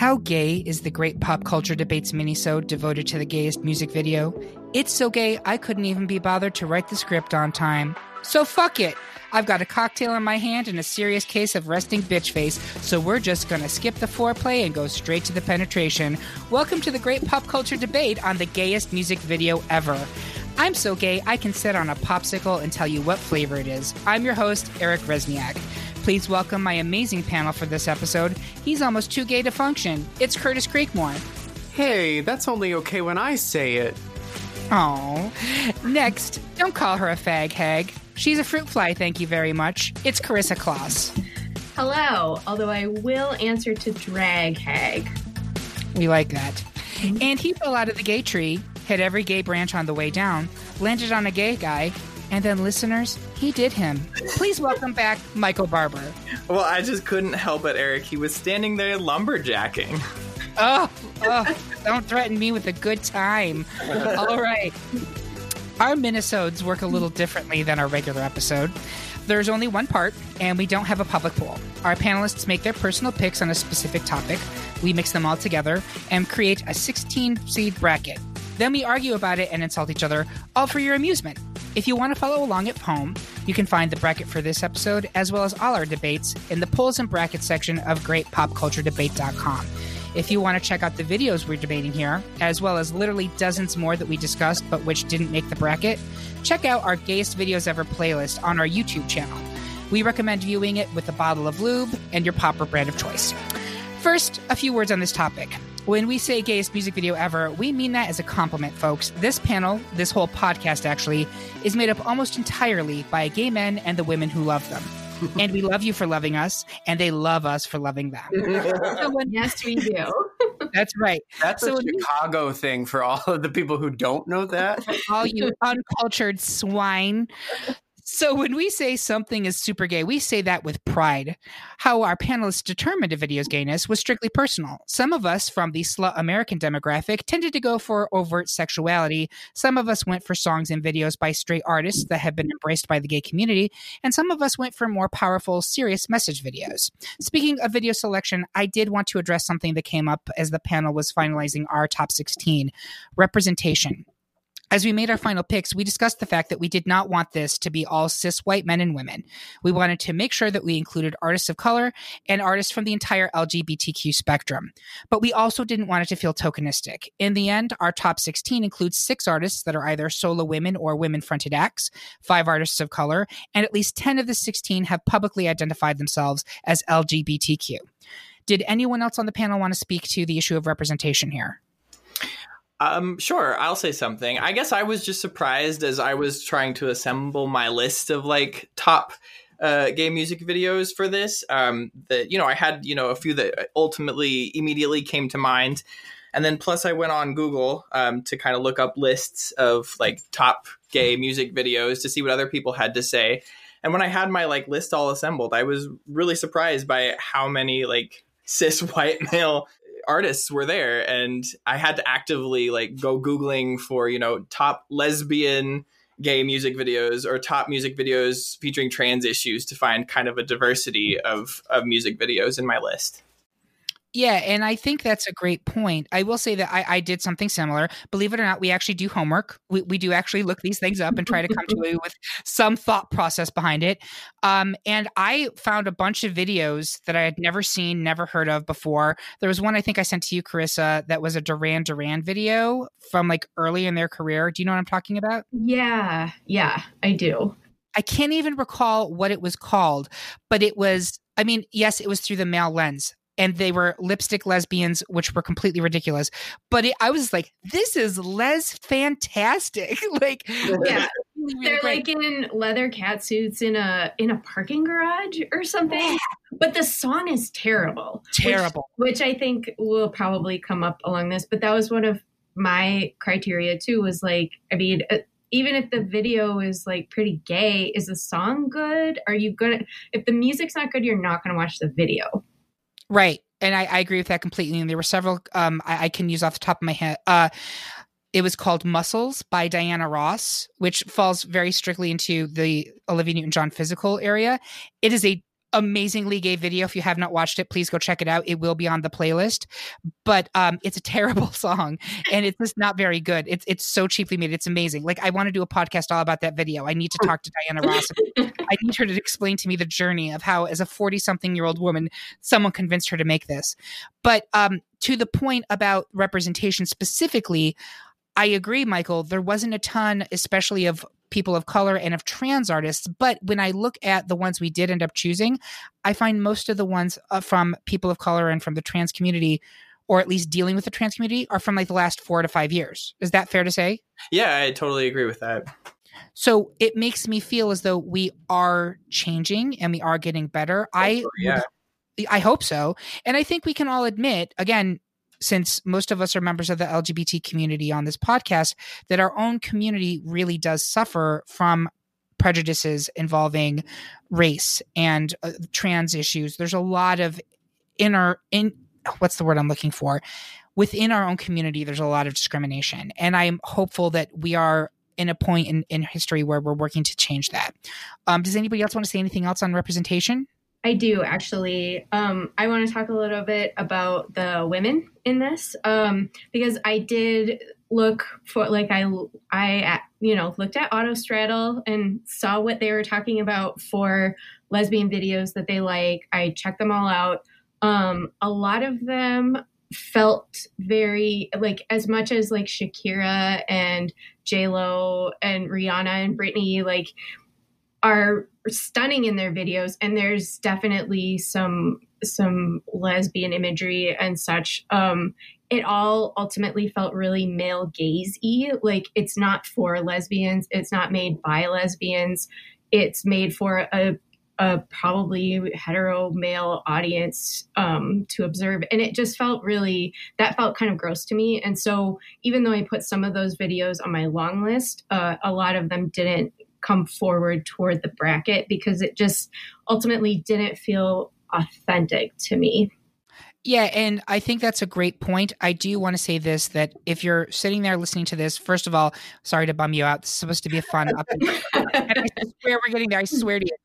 How gay is the great pop culture debates minisode devoted to the gayest music video? It's so gay I couldn't even be bothered to write the script on time. So fuck it. I've got a cocktail in my hand and a serious case of resting bitch face, so we're just gonna skip the foreplay and go straight to the penetration. Welcome to the great pop culture debate on the gayest music video ever. I'm so gay I can sit on a popsicle and tell you what flavor it is. I'm your host, Eric Resniak. Please welcome my amazing panel for this episode. He's almost too gay to function. It's Curtis Creekmore. Hey, that's only okay when I say it. Oh. Next, don't call her a fag hag. She's a fruit fly, thank you very much. It's Carissa Kloss. Hello, although I will answer to drag hag. We like that. And he fell out of the gay tree, hit every gay branch on the way down, landed on a gay guy, and then listeners, he did him. Please welcome back Michael Barber. Well, I just couldn't help it, Eric. He was standing there lumberjacking. Oh, oh don't threaten me with a good time. All right. Our minisodes work a little differently than our regular episode. There's only one part, and we don't have a public poll. Our panelists make their personal picks on a specific topic. We mix them all together and create a 16 seed bracket. Then we argue about it and insult each other, all for your amusement. If you want to follow along at home, you can find the bracket for this episode, as well as all our debates, in the polls and brackets section of greatpopculturedebate.com. If you want to check out the videos we're debating here, as well as literally dozens more that we discussed but which didn't make the bracket, check out our Gayest Videos Ever playlist on our YouTube channel. We recommend viewing it with a bottle of lube and your popper brand of choice. First, a few words on this topic. When we say gayest music video ever, we mean that as a compliment, folks. This panel, this whole podcast actually, is made up almost entirely by gay men and the women who love them. and we love you for loving us, and they love us for loving them. so when, yes, we do. That's right. That's so a Chicago you, thing for all of the people who don't know that. All you uncultured swine. So when we say something is super gay, we say that with pride. How our panelists determined a video's gayness was strictly personal. Some of us from the slut American demographic tended to go for overt sexuality. Some of us went for songs and videos by straight artists that have been embraced by the gay community, and some of us went for more powerful, serious message videos. Speaking of video selection, I did want to address something that came up as the panel was finalizing our top 16 representation. As we made our final picks, we discussed the fact that we did not want this to be all cis white men and women. We wanted to make sure that we included artists of color and artists from the entire LGBTQ spectrum. But we also didn't want it to feel tokenistic. In the end, our top 16 includes six artists that are either solo women or women fronted acts, five artists of color, and at least 10 of the 16 have publicly identified themselves as LGBTQ. Did anyone else on the panel want to speak to the issue of representation here? Um, sure, I'll say something. I guess I was just surprised as I was trying to assemble my list of like top uh, gay music videos for this. Um, that you know, I had you know a few that ultimately immediately came to mind, and then plus I went on Google um, to kind of look up lists of like top gay music videos to see what other people had to say. And when I had my like list all assembled, I was really surprised by how many like cis white male artists were there and i had to actively like go googling for you know top lesbian gay music videos or top music videos featuring trans issues to find kind of a diversity of of music videos in my list yeah, and I think that's a great point. I will say that I, I, did something similar. Believe it or not, we actually do homework. We, we do actually look these things up and try to come to it with some thought process behind it. Um, and I found a bunch of videos that I had never seen, never heard of before. There was one I think I sent to you, Carissa, that was a Duran Duran video from like early in their career. Do you know what I'm talking about? Yeah, yeah, I do. I can't even recall what it was called, but it was I mean, yes, it was through the male lens and they were lipstick lesbians, which were completely ridiculous. But it, I was like, this is les fantastic. like, yeah. Really, really They're great. like in leather cat suits in a in a parking garage or something. But the song is terrible. Terrible. Which, which I think will probably come up along this. But that was one of my criteria too. Was like, I mean, uh, even if the video is like pretty gay, is the song good? Are you gonna? If the music's not good, you're not gonna watch the video. Right. And I, I, agree with that completely. And there were several um, I, I, can use off the top of my head. Uh, it was called Muscles by Diana Ross, which falls very strictly into the Olivia Newton John physical area. It is a amazingly gay video. If you have not watched it, please go check it out. It will be on the playlist. But um, it's a terrible song, and it's just not very good. It's it's so cheaply made. It's amazing. Like I want to do a podcast all about that video. I need to talk to Diana Ross. I need her to explain to me the journey of how, as a forty-something-year-old woman, someone convinced her to make this. But um, to the point about representation specifically. I agree, Michael. There wasn't a ton, especially of people of color and of trans artists. But when I look at the ones we did end up choosing, I find most of the ones uh, from people of color and from the trans community, or at least dealing with the trans community, are from like the last four to five years. Is that fair to say? Yeah, I totally agree with that. So it makes me feel as though we are changing and we are getting better. I yeah. I hope so. And I think we can all admit, again, since most of us are members of the LGBT community on this podcast, that our own community really does suffer from prejudices involving race and uh, trans issues. There's a lot of inner in what's the word I'm looking for? Within our own community, there's a lot of discrimination. And I'm hopeful that we are in a point in, in history where we're working to change that. Um, does anybody else want to say anything else on representation? I do actually. Um, I want to talk a little bit about the women in this um, because I did look for like I I you know looked at Autostraddle and saw what they were talking about for lesbian videos that they like. I checked them all out. Um, a lot of them felt very like as much as like Shakira and J Lo and Rihanna and Britney like are stunning in their videos and there's definitely some some lesbian imagery and such um it all ultimately felt really male gaze-y like it's not for lesbians it's not made by lesbians it's made for a a probably hetero male audience um, to observe. And it just felt really, that felt kind of gross to me. And so even though I put some of those videos on my long list, uh, a lot of them didn't come forward toward the bracket because it just ultimately didn't feel authentic to me. Yeah, and I think that's a great point. I do want to say this that if you're sitting there listening to this, first of all, sorry to bum you out. This is supposed to be a fun up and, I swear we're getting there. I swear to you.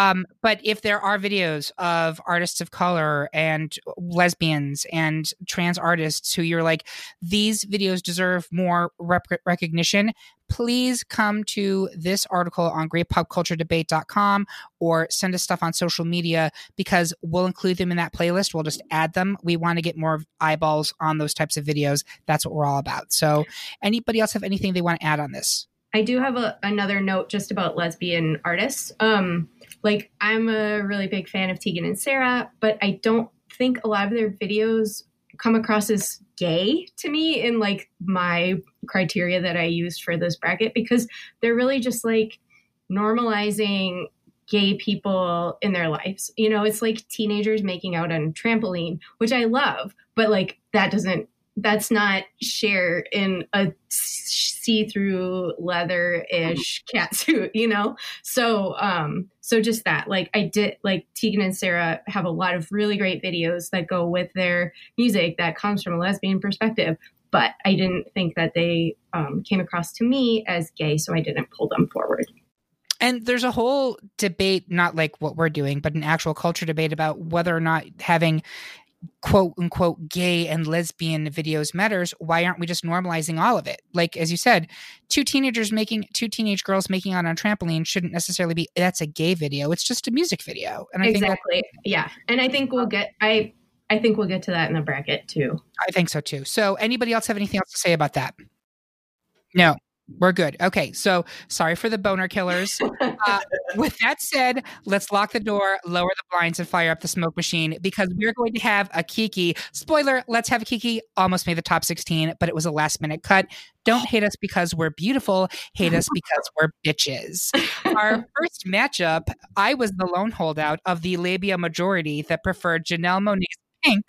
Um, but if there are videos of artists of color and lesbians and trans artists who you're like, these videos deserve more rep- recognition, please come to this article on greatpopculturedebate.com or send us stuff on social media because we'll include them in that playlist. We'll just add them. We want to get more eyeballs on those types of videos. That's what we're all about. So, anybody else have anything they want to add on this? I do have a, another note just about lesbian artists. Um, like, I'm a really big fan of Tegan and Sara, but I don't think a lot of their videos come across as gay to me in like my criteria that I used for this bracket because they're really just like normalizing gay people in their lives. You know, it's like teenagers making out on trampoline, which I love, but like that doesn't that's not Cher in a see-through leather-ish cat suit, you know? So um so just that. Like I did like Tegan and Sara have a lot of really great videos that go with their music that comes from a lesbian perspective. But I didn't think that they um, came across to me as gay, so I didn't pull them forward. And there's a whole debate, not like what we're doing, but an actual culture debate about whether or not having quote unquote gay and lesbian videos matters why aren't we just normalizing all of it? Like as you said two teenagers making two teenage girls making out on a trampoline shouldn't necessarily be that's a gay video it's just a music video and I exactly yeah and i think we'll get i i think we'll get to that in the bracket too. I think so too. So anybody else have anything else to say about that? No we're good. Okay. So sorry for the boner killers. Uh, with that said, let's lock the door, lower the blinds, and fire up the smoke machine because we're going to have a Kiki. Spoiler, let's have a Kiki. Almost made the top 16, but it was a last minute cut. Don't hate us because we're beautiful. Hate us because we're bitches. Our first matchup, I was the lone holdout of the labia majority that preferred Janelle Monáe's Pynk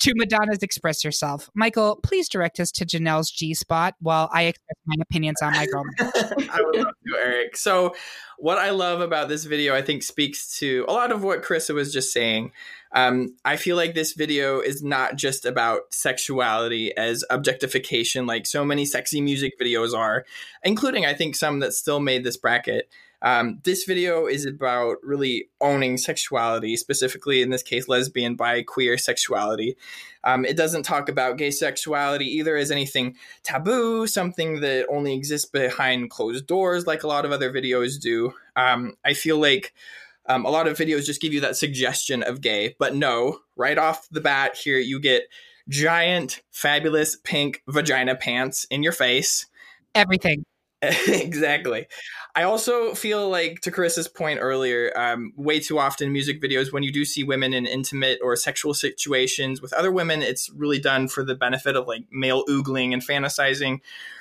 to Madonna's Express Yourself. Michael, please direct us to Janelle's G spot while I express my opinions on my girl. I would love to, Eric. So, what I love about this video, I think, speaks to a lot of what Carissa was just saying. Um, I feel like this video is not just about sexuality as objectification, like so many sexy music videos are, including, I think, some that still made this bracket. Um, this video is about really owning sexuality, specifically in this case, lesbian, bi, queer sexuality. Um, it doesn't talk about gay sexuality either as anything taboo, something that only exists behind closed doors, like a lot of other videos do. Um, I feel like um, a lot of videos just give you that suggestion of gay, but no, right off the bat here, you get giant, fabulous pink vagina pants in your face. Everything. exactly. I also feel like, to Carissa's point earlier, um, way too often music videos, when you do see women in intimate or sexual situations with other women, it's really done for the benefit of like male oogling and fantasizing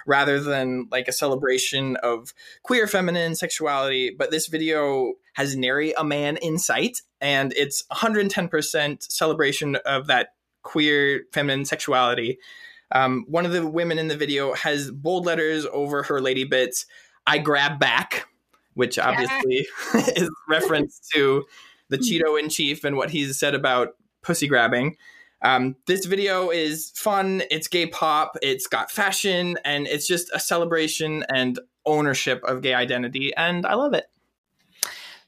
rather than like a celebration of queer feminine sexuality. But this video has nary a man in sight, and it's 110% celebration of that queer feminine sexuality. Um, one of the women in the video has bold letters over her lady bits I grab back, which obviously yeah. is reference to the Cheeto in chief and what he's said about pussy grabbing. Um, this video is fun. It's gay pop. It's got fashion, and it's just a celebration and ownership of gay identity, and I love it.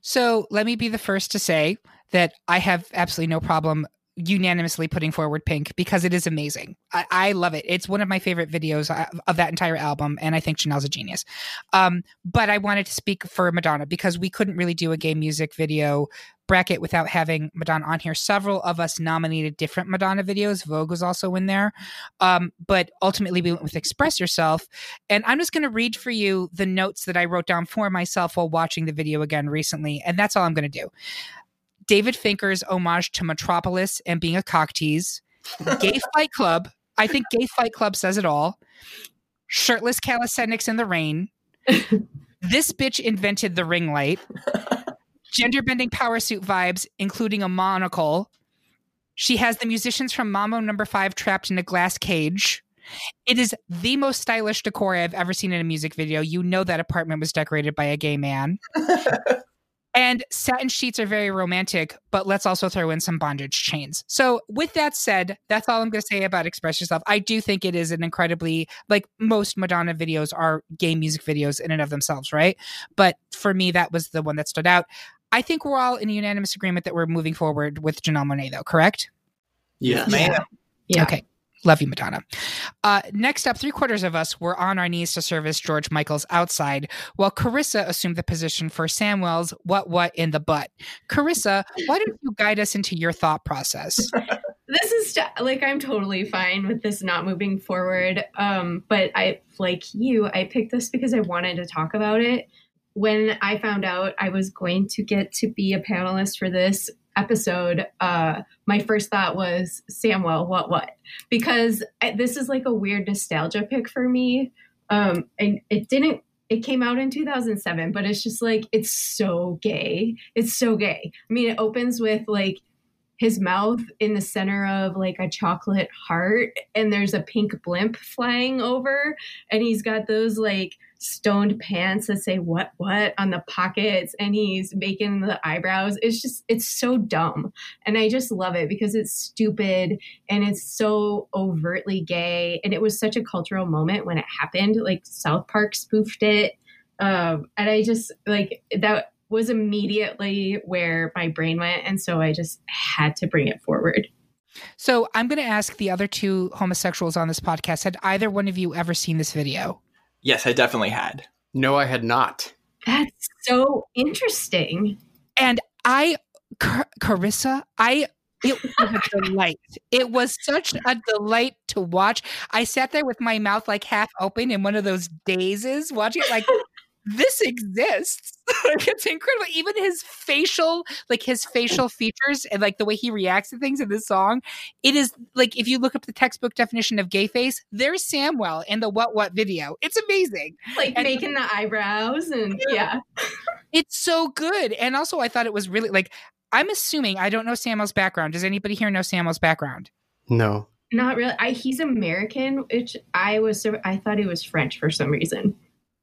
So let me be the first to say that I have absolutely no problem unanimously putting forward Pynk because it is amazing. I, I, love it. It's one of my favorite videos uh, of that entire album, and I think Janelle's a genius. Um, but I wanted to speak for Madonna because we couldn't really do a gay music video bracket without having Madonna on here. Several of us nominated different Madonna videos. Vogue was also in there. Um, but ultimately, we went with Express Yourself. And I'm just going to read for you the notes that I wrote down for myself while watching the video again recently. And that's all I'm going to do. David Fincher's homage to Metropolis and being a cock tease, Gay Fight Club. I think Gay Fight Club says it all. Shirtless calisthenics in the rain. this bitch invented the ring light. Gender bending power suit vibes, including a monocle. She has the musicians from Mambo Number Five trapped in a glass cage. It is the most stylish decor I've ever seen in a music video. You know that apartment was decorated by a gay man. And satin sheets are very romantic, but let's also throw in some bondage chains. So, with that said, that's all I'm going to say about Express Yourself. I do think it is an incredibly, like most Madonna videos are gay music videos in and of themselves, right? But for me, that was the one that stood out. I think we're all in unanimous agreement that we're moving forward with Janelle Monáe, though, correct? Yes. Yeah. yeah. Okay. Love you, Madonna. Uh, next up, three quarters of us were on our knees to service George Michael's outside, while Carissa assumed the position for Samwell's what what in the butt. Carissa, why don't you guide us into your thought process? this is like I'm totally fine with this not moving forward. Um, but I like you, I picked this because I wanted to talk about it. When I found out I was going to get to be a panelist for this, episode, uh, my first thought was Samwell, what, what? Because I, this is like a weird nostalgia pick for me. Um, and it didn't, it came out in 2007, but it's just like, it's so gay. It's so gay. I mean, it opens with like his mouth in the center of like a chocolate heart, and there's a pink blimp flying over, and he's got those like, stoned pants that say what what on the pockets and he's making the eyebrows. It's just it's so dumb. And i just love it because it's stupid and it's so overtly gay. And it was such a cultural moment when it happened like south park spoofed it. Um, and i just like that was immediately where my brain went. And so i just had to bring it forward. So i'm going to ask the other two homosexuals on this podcast had either one of you ever seen this video Yes, I definitely had. No, I had not. That's so interesting. And I, Car- Carissa, I it was a delight. It was such a delight to watch. I sat there with my mouth like half open in one of those dazes, watching it like this exists. it's incredible. Even his facial, like his facial features and like the way he reacts to things in this song, it is like if you look up the textbook definition of gay face, there's Samwell in the What What video. It's amazing. Like and, making the eyebrows and yeah. it's so good. And also I thought it was really like I'm assuming I don't know Samwell's background. Does anybody here know Samwell's background? No. Not really. I, he's American, which I was I thought he was French for some reason.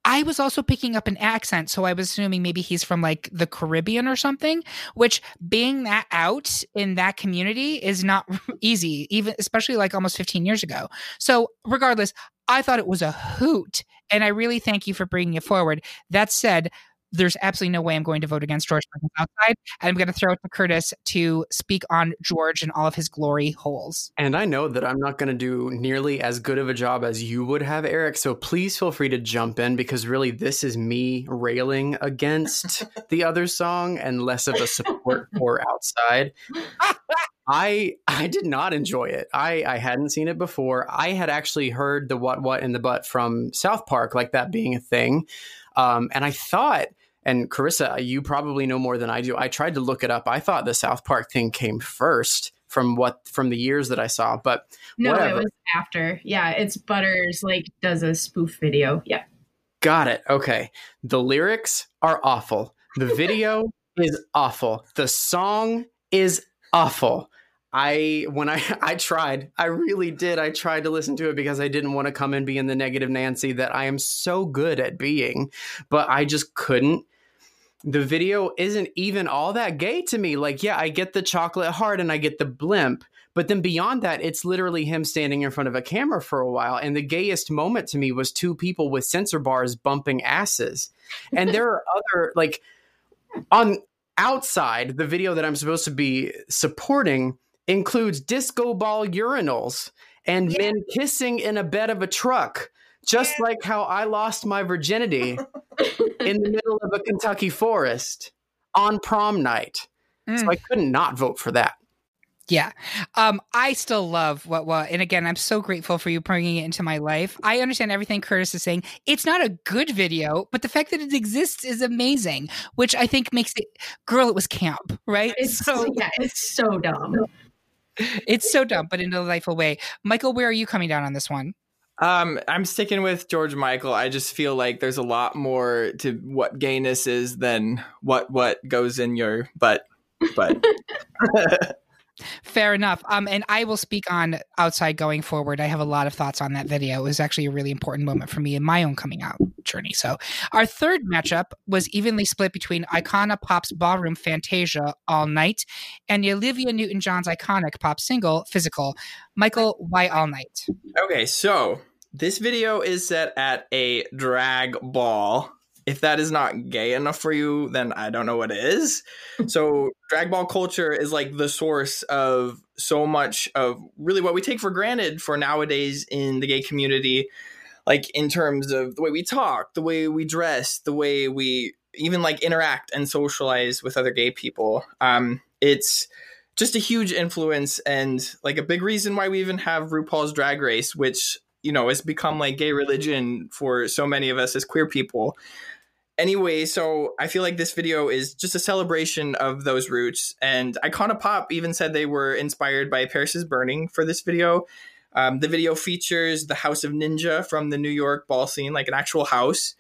I was also picking up an accent, so I was assuming maybe he's from like the Caribbean or something, which being that out in that community is not easy, even especially like almost 15 years ago. So, regardless, I thought it was a hoot, and I really thank you for bringing it forward. That said, there's absolutely no way I'm going to vote against George Michael's Outside. And I'm going to throw it to Curtis to speak on George and all of his glory holes. And I know that I'm not going to do nearly as good of a job as you would have, Eric. So please feel free to jump in because really this is me railing against the other song and less of a support for outside. I I did not enjoy it. I I hadn't seen it before. I had actually heard the what what in the butt from South Park, like that being a thing, um, and I thought. And Carissa, you probably know more than I do. I tried to look it up. I thought the South Park thing came first from what from the years that I saw, but No, whatever. it was after. Yeah, it's Butters like does a spoof video. Yeah. Got it. Okay. The lyrics are awful. The video is awful. The song is awful. I when I I tried, I really did. I tried to listen to it because I didn't want to come and be in the negative Nancy that I am so good at being, but I just couldn't. The video isn't even all that gay to me. Like, yeah, I get the chocolate heart and I get the blimp, but then beyond that, it's literally him standing in front of a camera for a while. And the gayest moment to me was two people with sensor bars bumping asses. And there are other, like, on outside, the video that I'm supposed to be supporting includes disco ball urinals and men kissing in a bed of a truck, just like how I lost my virginity in the middle of a Kentucky forest on prom night. So Mm. I couldn't not vote for that. Yeah. Um, I still love what, what, and again, I'm so grateful for you bringing it into my life. I understand everything Curtis is saying. It's not a good video, but the fact that it exists is amazing, which I think makes it, girl, it was camp, right? It's so, yeah, it's so dumb. it's so dumb, but in a delightful way. Michael, where are you coming down on this one? Um, I'm sticking with George Michael. I just feel like there's a lot more to what gayness is than what what goes in your butt. But Fair enough. Um, and I will speak on outside going forward. I have a lot of thoughts on that video. It was actually a really important moment for me in my own coming out journey. So our third matchup was evenly split between Icona Pop's Ballroom Fantasia All Night and Olivia Newton John's iconic pop single Physical. Michael, why All Night? okay, so this video is set at a drag ball. If that is not gay enough for you, then I don't know what is. so drag ball culture is like the source of so much of really what we take for granted for nowadays in the gay community like in terms of the way we talk the way we dress the way we even like interact and socialize with other gay people um it's just a huge influence and like a big reason why we even have RuPaul's Drag Race which you know has become like gay religion for so many of us as queer people anyway, so I feel like this video is just a celebration of those roots. And Icona Pop even said they were inspired by Paris is Burning for this video. Um, the video features the House of Ninja from the New York ball scene, like an actual house.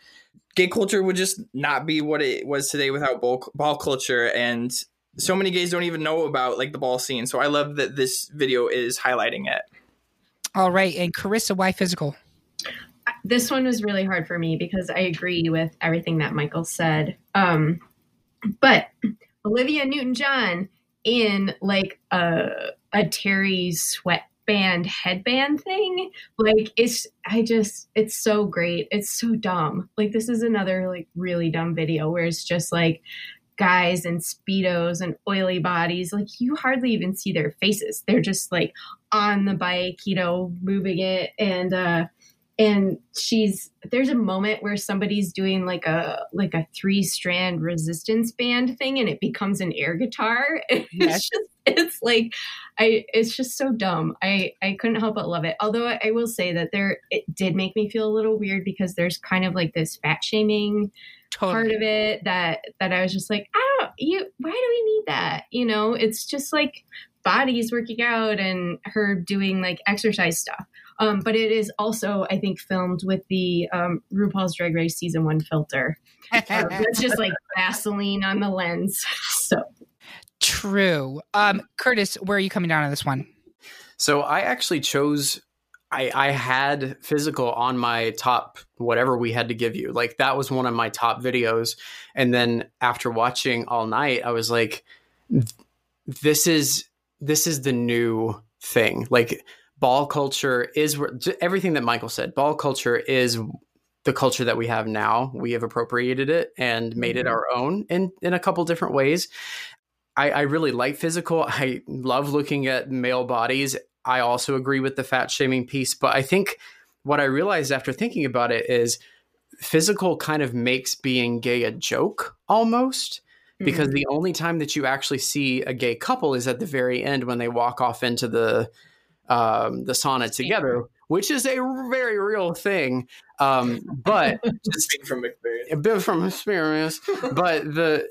Gay culture would just not be what it was today without ball, ball culture. And so many gays don't even know about like the ball scene. So I love that this video is highlighting it. All right. And Carissa, why physical? This one was really hard for me because I agree with everything that Michael said. Um, but Olivia Newton John in like a a Terry sweatband headband thing, like it's I just it's so great. It's so dumb. Like this is another like really dumb video where it's just like guys in speedos and oily bodies like you hardly even see their faces they're just like on the bike you know moving it and uh and she's there's a moment where somebody's doing like a like a three strand resistance band thing and it becomes an air guitar. It's Yes. just it's like i it's just so dumb. I i couldn't help but love it. Although I, I will say that there it did make me feel a little weird because there's kind of like this fat shaming part of it that that i was just like i don't you why do we need that? You know it's just like bodies working out and her doing like exercise stuff um, but it is also, I think, filmed with the um, RuPaul's Drag Race season one filter. Um, it's just like Vaseline on the lens. So True. Um, Curtis, where are you coming down on this one? So I actually chose. I, I had physical on my top whatever we had to give you like that was one of my top videos and then after watching all night i was like this is this is the new thing like ball culture is everything that michael said ball culture is the culture that we have now. We have appropriated it and made it Mhm. our own in in a couple different ways. I, I really like physical. I love looking at male bodies. I also agree with the fat shaming piece, but I think what I realized after thinking about it is physical kind of makes being gay a joke almost because Mhm. the only time that you actually see a gay couple is at the very end when they walk off into the um, the sauna together, which is a very real thing. Um, but just Speak from experience. a bit from experience, but the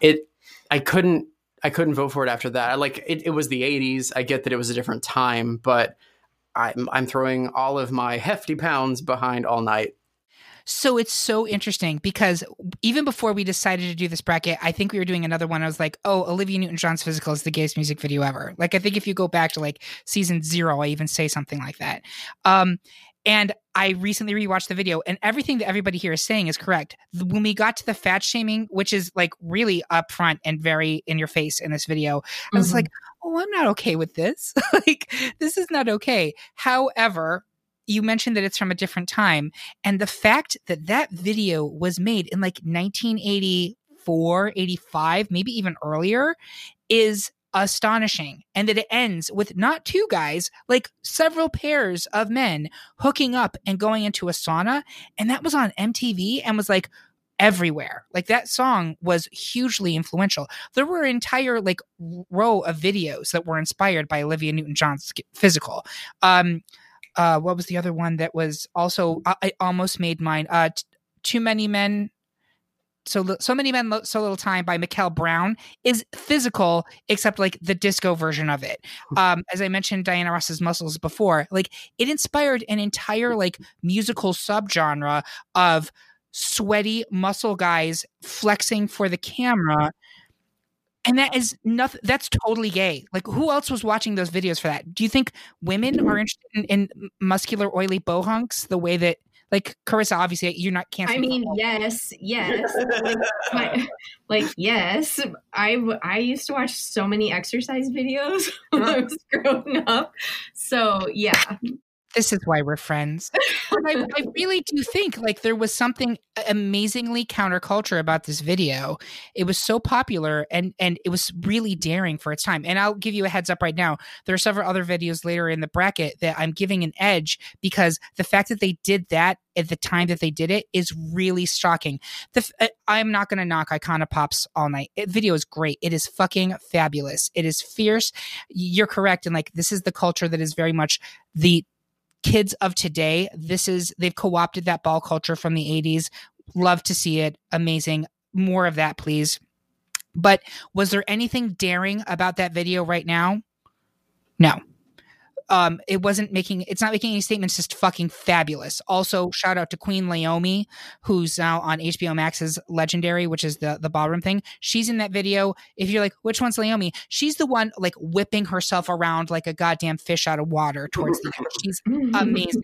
it I couldn't I couldn't vote for it after that. I like it, it was the 80s. I get that it was a different time, but I'm I'm throwing all of my hefty pounds behind all night. So it's so interesting because even before we decided to do this bracket, I think we were doing another one. I was like, oh, Olivia Newton John's physical is the gayest music video ever. Like, I think if you go back to like season zero, I even say something like that. Um, and I recently rewatched the video, and everything that everybody here is saying is correct. When we got to the fat shaming, which is like really upfront and very in your face in this video, I was Mhm. like, oh, I'm not okay with this. like, this is not okay. However, you mentioned that it's from a different time. And the fact that that video was made in like 1984, 85, maybe even earlier is astonishing. And that it ends with not two guys, like several pairs of men hooking up and going into a sauna. And that was on MTV and was like, everywhere like that song was hugely influential there were entire like row of videos that were inspired by olivia newton-john's physical um uh what was the other one that was also i, I almost made mine uh t- too many men so so many men so little time by Miquel Brown is physical except like the disco version of it. Um as i mentioned diana ross's muscles before like it inspired an entire like musical subgenre of sweaty muscle guys flexing for the camera and that is nothing that's totally gay like who else was watching those videos for that do you think women are interested in, in muscular oily bohunks the way that like carissa obviously you're not can't I mean, yes, yes. like, my, like, yes. I I used to watch so many exercise videos when I uh-huh. was growing up. So yeah, this is why we're friends. I, I really do think like there was something amazingly counterculture about this video. It was so popular and and it was really daring for its time. And I'll give you a heads up right now. There are several other videos later in the bracket that I'm giving an edge because the fact that they did that at the time that they did it is really shocking. The uh, I'm not going to knock Icona Pops all night. It, video is great. It is fucking fabulous. It is fierce. You're correct and like this is the culture that is very much the kids of today this is they've co-opted that ball culture from the 80s love to see it. Amazing. More of that please. But was there anything daring about that video right now? No um it wasn't making it's not making any statements just fucking fabulous also shout out to queen Leiomy who's now on hbo max's legendary which is the the ballroom thing she's in that video if you're like which one's Leiomy she's the one like whipping herself around like a goddamn fish out of water towards the end she's amazing.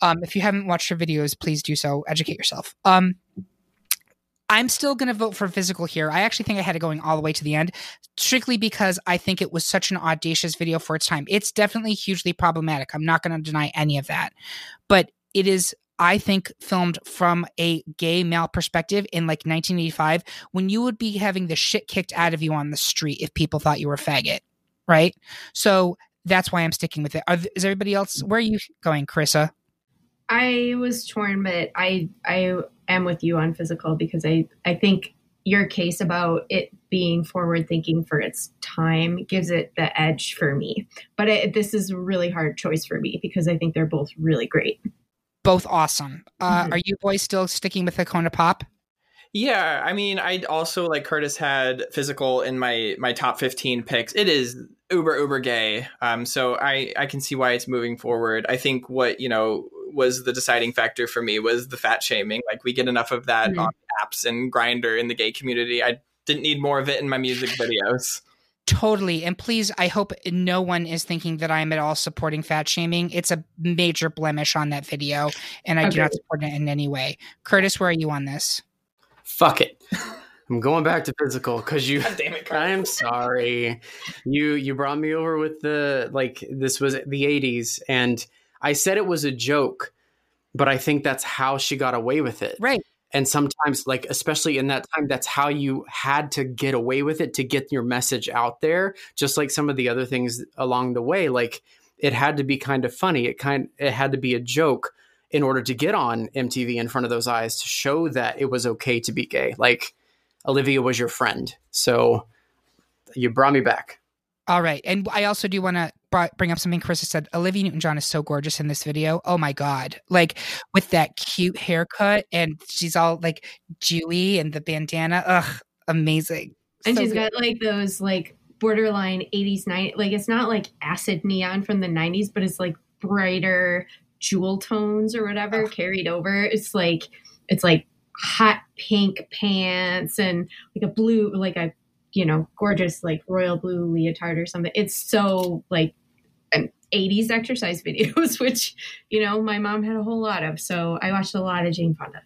Um, if you haven't watched her videos, please do so. Educate yourself. Um, I'm still going to vote for physical here. I actually think I had it going all the way to the end, strictly because I think it was such an audacious video for its time. It's definitely hugely problematic. I'm not going to deny any of that, but it is. I think filmed from a gay male perspective in like 1985, when you would be having the shit kicked out of you on the street if people thought you were faggot, right? So that's why I'm sticking with it. Is everybody else? Where are you going, Carissa? I was torn, but I I am with you on physical because I I think your case about it being forward thinking for its time gives it the edge for me. But it, this is a really hard choice for me because I think they're both really great. Both awesome. Uh, Mhm. Are you boys still sticking with the Icona Pop? Yeah, I mean, I also like Curtis had physical in my my top fifteen picks. It is uber uber gay, um, so I I can see why it's moving forward. I think what you know was the deciding factor for me was the fat shaming. Like we get enough of that Mhm. on apps and Grindr in the gay community. I didn't need more of it in my music videos. Totally. And please, I hope no one is thinking that I'm at all supporting fat shaming. It's a major blemish on that video, and I do not support it in any way. Curtis, where are you on this? Fuck it. I'm going back to physical because you. God damn it, Curtis. I'm sorry. You you brought me over with the like this was the 80s and I said it was a joke but I think that's how she got away with it. Right. And sometimes, like, especially in that time, that's how you had to get away with it to get your message out there. Just like some of the other things along the way, like it had to be kind of funny. It kind it had to be a joke in order to get on MTV in front of those eyes to show that it was okay to be gay. Like Olivia was your friend, so you brought me back. All right. And I also do want to bring up something Chris has said. Olivia Newton John is so gorgeous in this video. Oh my God. Like with that cute haircut and she's all like dewy and the bandana. Ugh, amazing. And So she's good. got like those like borderline 80s, 90s. Like it's not like acid neon from the 90s, but it's like brighter jewel tones or whatever carried over. It's like, it's like hot pink pants and like a blue, like a, you know, gorgeous like royal blue leotard or something. It's so like an 80s exercise videos, which, you know, my mom had a whole lot of. So I watched a lot of Jane Fonda.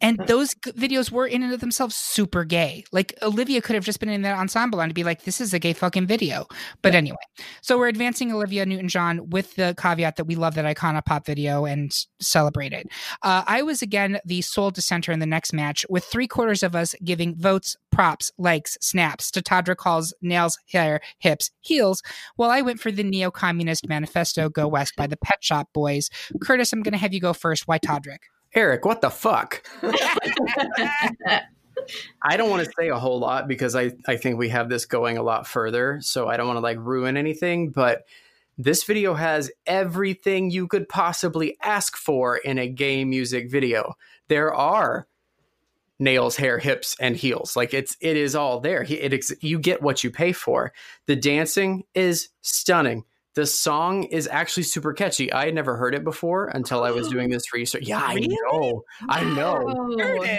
And those videos were in and of themselves super gay. Like Olivia could have just been in that ensemble and be like, "This is a gay fucking video." But anyway, so we're advancing Olivia Newton-John with the caveat that we love that icona pop video and celebrate it. Uh, I was again the sole dissenter in the next match, with three quarters of us giving votes, props, likes, snaps to Todrick Hall's nails, hair, hips, heels, while I went for the neo-communist manifesto "Go West" by the Pet Shop Boys. Curtis, I'm going to have you go first. Why Todrick? Eric, what the fuck? I don't want to say a whole lot because I, I think we have this going a lot further. So I don't want to like ruin anything. But this video has everything you could possibly ask for in a gay music video. There are nails, hair, hips, and heels. Like it's it is all there. He- It you get what you pay for. The dancing is stunning. The song is actually super catchy. I had never heard it before until I was doing this research. Yeah, I Really? know. I know. Oh.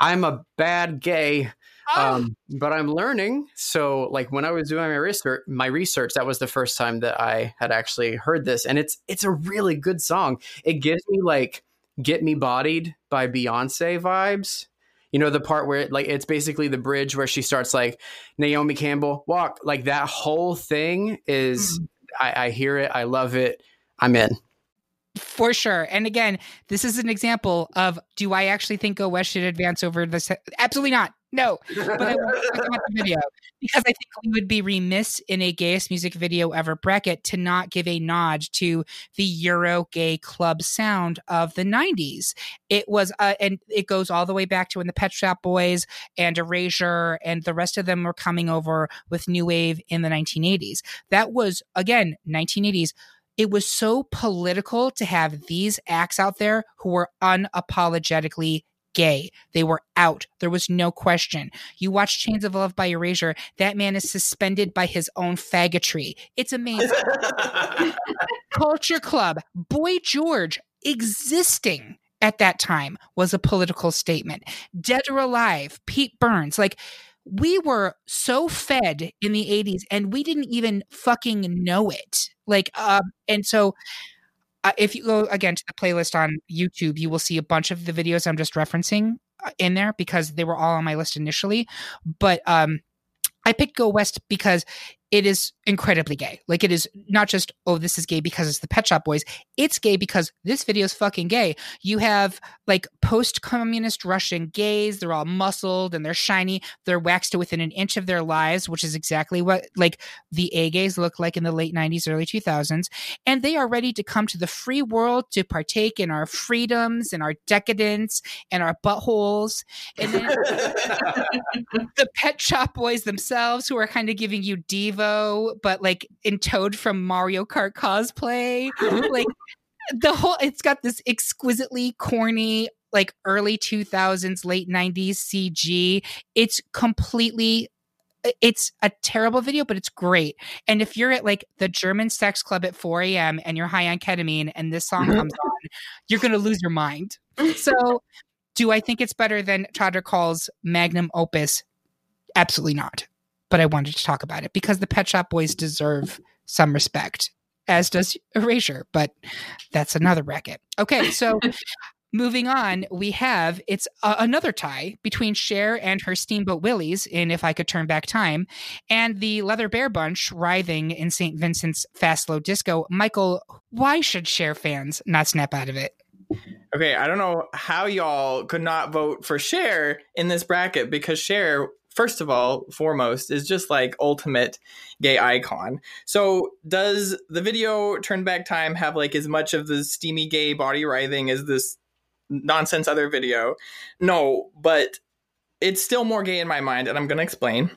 I'm a bad gay, Oh, um, but I'm learning. So, like when I was doing my research, my research, that was the first time that I had actually heard this, and it's it's a really good song. It gives me like "Get Me Bodied" by Beyonce vibes. You know the part where it, like it's basically the bridge where she starts like Naomi Campbell walk like that whole thing is. I, I hear it. I love it. I'm in. For sure. And again, this is an example of do I actually think Go West should advance over this? Absolutely not. No. But I want talk about the video because I think we would be remiss in a gayest music video ever bracket to not give a nod to the Euro gay club sound of the 90s. It was, uh, and it goes all the way back to when the Pet Shop Boys and Erasure and the rest of them were coming over with New Wave in the 1980s. That was, again, 1980s it was so political to have these acts out there who were unapologetically gay. They were out. There was no question. You watch Chains of Love by Erasure, that man is suspended by his own faggotry. It's amazing. Culture Club, Boy George existing at that time was a political statement. Dead or Alive, Pete Burns, like we were so fed in the 80s and we didn't even fucking know it. Like, um, and so uh, if you go again to the playlist on YouTube, you will see a bunch of the videos I'm just referencing uh, in there because they were all on my list initially. But um, I picked Go West because it is incredibly gay. Like it is not just oh this is gay because it's the Pet Shop Boys. It's gay because this video is fucking gay. You have like post-communist Russian gays. They're all muscled and they're shiny. They're waxed to within an inch of their lives, which is exactly what like the A gays look like in the late '90s, early 2000s. And they are ready to come to the free world to partake in our freedoms and our decadence and our buttholes. And then the Pet Shop Boys themselves, who are kind of giving you But like in Toad from Mario Kart cosplay. like the whole, it's got this exquisitely corny, like early 2000s, late 90s CG. It's completely. It's a terrible video, but it's great. And if you're at like the German sex club at 4 a.m. and you're high on ketamine and this song comes on, you're going to lose your mind. So, do I think it's better than Todrick Hall's magnum opus? Absolutely not. But I wanted to talk about it because the Pet Shop Boys deserve some respect, as does Erasure, but that's another racket. Okay, so moving on, we have it's uh, another tie between Cher and her Steamboat Willies in If I Could Turn Back Time, and the Leather Bear Bunch writhing in St. Vincent's Fast Slow Disco. Michael, why should Cher fans not snap out of it? Okay, I don't know how y'all could not vote for Cher in this bracket because Cher, first of all, foremost, is just like ultimate gay icon. So, does the video Turn Back Time have like as much of the steamy gay body writhing as this nonsense other video? No, but it's still more gay in my mind, and I'm gonna explain.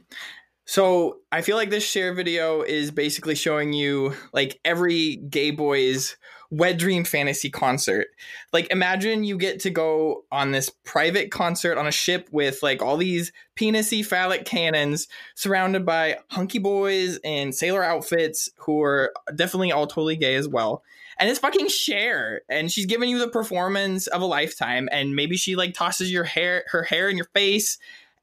So I feel like this Cher video is basically showing you like every gay boy's wet dream fantasy concert. Like imagine you get to go on this private concert on a ship with like all these penisy phallic cannons surrounded by hunky boys in sailor outfits who are definitely all totally gay as well. And it's fucking Cher, and she's giving you the performance of a lifetime. And maybe she like tosses your hair, her hair in your face,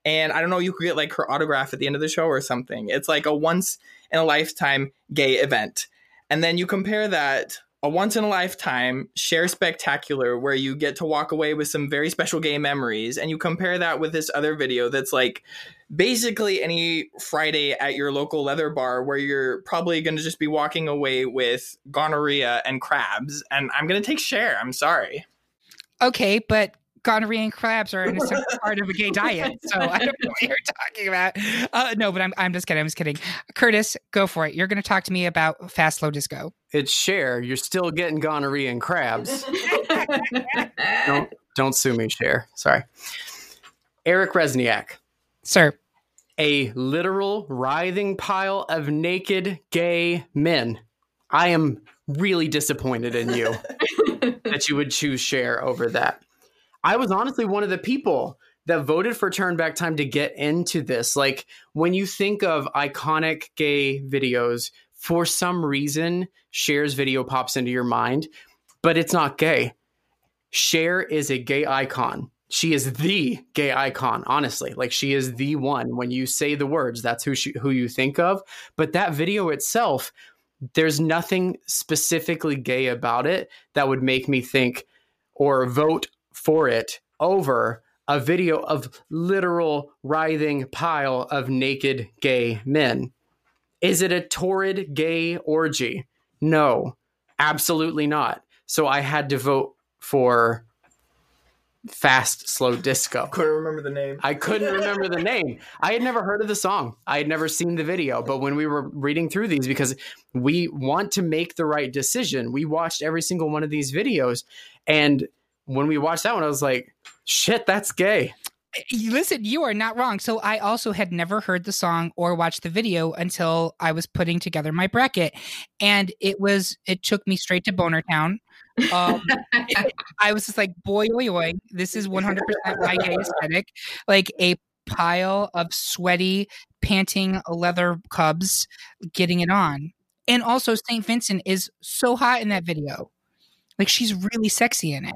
and I don't know, you could get like her autograph at the end of the show or something. It's like a once in a lifetime gay event. And then you compare that a once in a lifetime Cher spectacular where you get to walk away with some very special gay memories and you compare that with this other video that's like basically any friday at your local leather bar where you're probably going to just be walking away with gonorrhea and crabs and i'm going to take Cher i'm sorry Okay, but gonorrhea and crabs are an essential part of a gay diet. So I don't know what you're talking about. Uh, no, but I'm, I'm just kidding. I'm just kidding. Curtis, go for it. You're going to talk to me about Fast Slow Disco. It's Cher. You're still getting gonorrhea and crabs. don't don't sue me, Cher. Sorry. Eric Resniak, Sir, a literal writhing pile of naked gay men. I am really disappointed in you that you would choose Cher over that. I was honestly one of the people that voted for Turn Back Time to get into this. Like when you think of iconic gay videos, for some reason, Cher's video pops into your mind, but it's not gay. Cher is a gay icon. She is the gay icon, honestly. Like she is the one. When you say the words, that's who she, who you think of. But that video itself, there's nothing specifically gay about it that would make me think or vote for it over a video of literal writhing pile of naked gay men. Is it a torrid gay orgy? No, absolutely not. So I had to vote for fast slow disco. couldn't remember the name I couldn't remember the name. I had never heard of the song. I had never seen the video. But when we were reading through these, because we want to make the right decision, we watched every single one of these videos. And when we watched that one, I was like, shit, that's gay. Listen, you are not wrong. So I also had never heard the song or watched the video until I was putting together my bracket, and it was it took me straight to Boner Town. Um, I was just like, boy, oi, oi, this is 100% my gay aesthetic. Like a pile of sweaty, panting leather cubs getting it on. And also, St. Vincent is so hot in that video. Like, she's really sexy in it.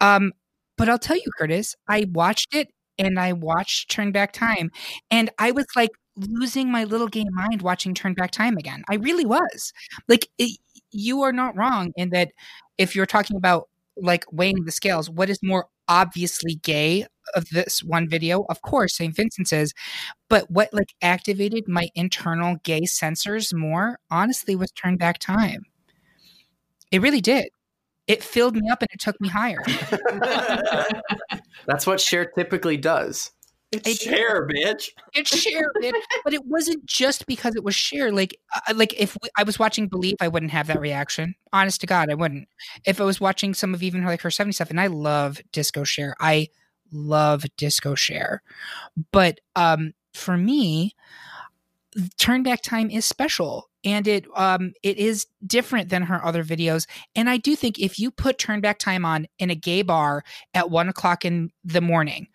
Um, but I'll tell you, Curtis, I watched it and I watched Turn Back Time, and I was like losing my little gay mind watching Turn Back Time again. I really was. Like, it, you are not wrong in that if you're talking about like weighing the scales, what is more obviously gay of this one video? Of course, St. Vincent says, but what like activated my internal gay sensors more, honestly, was Turn Back Time. It really did. It filled me up and it took me higher. That's what Cher typically does. it's Cher, bitch It's Cher, it, but it wasn't just because it was Cher. Like, uh, like if we, I was watching Believe, I wouldn't have that reaction. Honest to God, I wouldn't. If I was watching some of even her, like her seventy stuff, and I love Disco Cher. I love Disco Cher, but um, for me, Turn Back Time is special. And it um it is different than her other videos. And I do think if you put Turn Back Time on in a gay bar at one o'clock in the morning,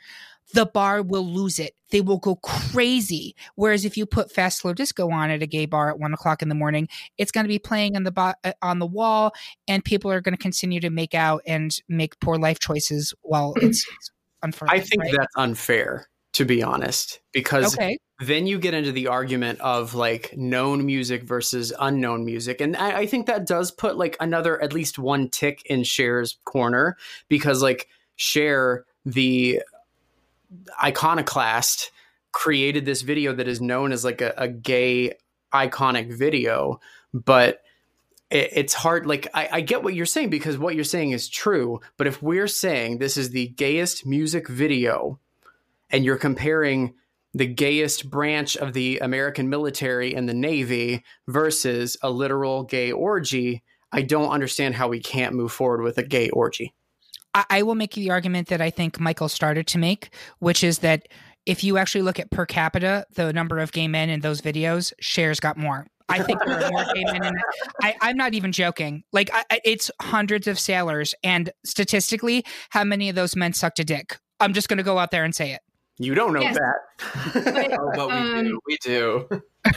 the bar will lose it. They will go crazy. Whereas if you put Fast Slow Disco on at a gay bar at one o'clock in the morning, it's going to be playing on the bo- uh, on the wall, and people are going to continue to make out and make poor life choices while it's, unfortunate. I think right? that's unfair, to be honest, because okay. Then you get into the argument of like known music versus unknown music. And I, I think that does put like another, at least one tick in Cher's corner because like Cher, the iconoclast, created this video that is known as like a, a gay iconic video. But it, it's hard. Like I, I get what you're saying because what you're saying is true. But if we're saying this is the gayest music video, and you're comparing the gayest branch of the American military and the Navy versus a literal gay orgy, I don't understand how we can't move forward with a gay orgy. I, I will make the argument that I think Michael started to make, which is that if you actually look at per capita, the number of gay men in those videos, Cher's got more. I think there are more gay men in. I, I'm not even joking. Like, I, I- it's hundreds of sailors. And statistically, how many of those men sucked a dick? I'm just going to go out there and say it. You don't know Yes. that. Oh, but we Um, do. We do.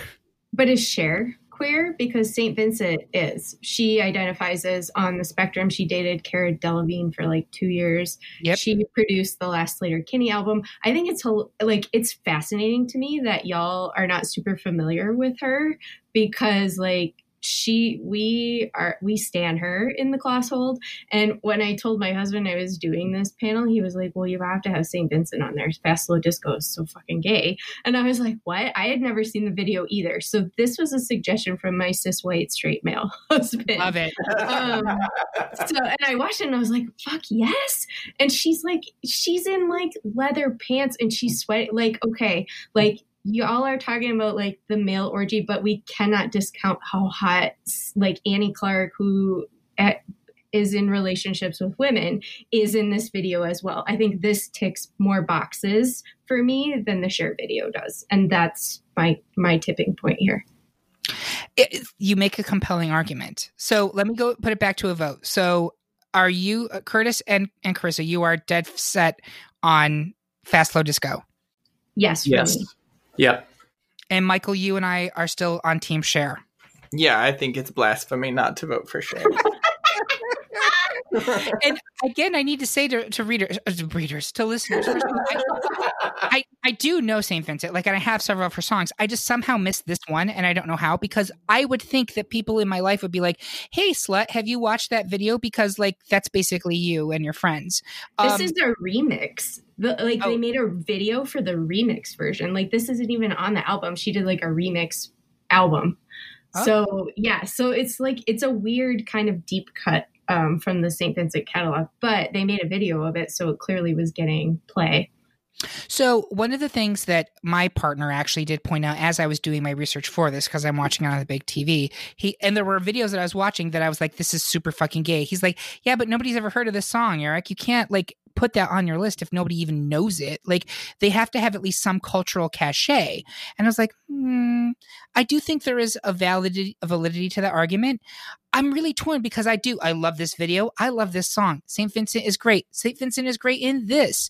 But is Cher queer? Because St. Vincent is. She identifies as on the spectrum. She dated Cara Delevingne for like two years. Yep. She produced the last Sleater-Kinney album. I think it's like it's fascinating to me that y'all are not super familiar with her because like she we are we stand her in the class hold and when i told my husband i was doing this panel he was like well you have to have st vincent on there fast slow disco is so fucking gay and I was like, what? I had never seen the video either. So this was a suggestion from my cis white straight male husband. Love it. Um, so and I watched it and I was like, fuck yes. And she's like, she's in like leather pants and she's sweating. Like, okay, like y'all are talking about like the male orgy, but we cannot discount how hot like Annie Clark, who at, is in relationships with women, is in this video as well. I think this ticks more boxes for me than the Cher video does, and that's my my tipping point here. it, you make a compelling argument. So let me go put it back to a vote. So are you, uh, Curtis and, and Carissa, you are dead set on Fast Slow Disco. Yes, for yes. me. Yep. And Michael, you and I are still on Team Cher. Yeah, I think it's blasphemy not to vote for Cher. and again, I need to say to, to readers, uh, to readers, to listeners, all, I, I, I do know St. Vincent, like, and I have several of her songs. I just somehow missed this one, and I don't know how, because I would think that people in my life would be like, hey, slut, have you watched that video? Because, like, that's basically you and your friends. This Um, is a remix. The, like Oh. they made a video for the remix version. Like this isn't even on the album. She did like a remix album. Oh. So yeah, so it's like it's a weird kind of deep cut um, from the St. Vincent catalog, but they made a video of it, so it clearly was getting play. So, one of the things that my partner actually did point out as I was doing my research for this, because I'm watching on the big TV, he and there were videos that I was watching that I was like, "This is super fucking gay." He's like, "Yeah, but nobody's ever heard of this song, Eric. You can't like put that on your list if nobody even knows it. Like, they have to have at least some cultural cachet." And I was like, hmm, "I do think there is a validity, a validity to that argument." I'm really torn because I do. I love this video. I love this song. St. Vincent is great. St. Vincent is great in this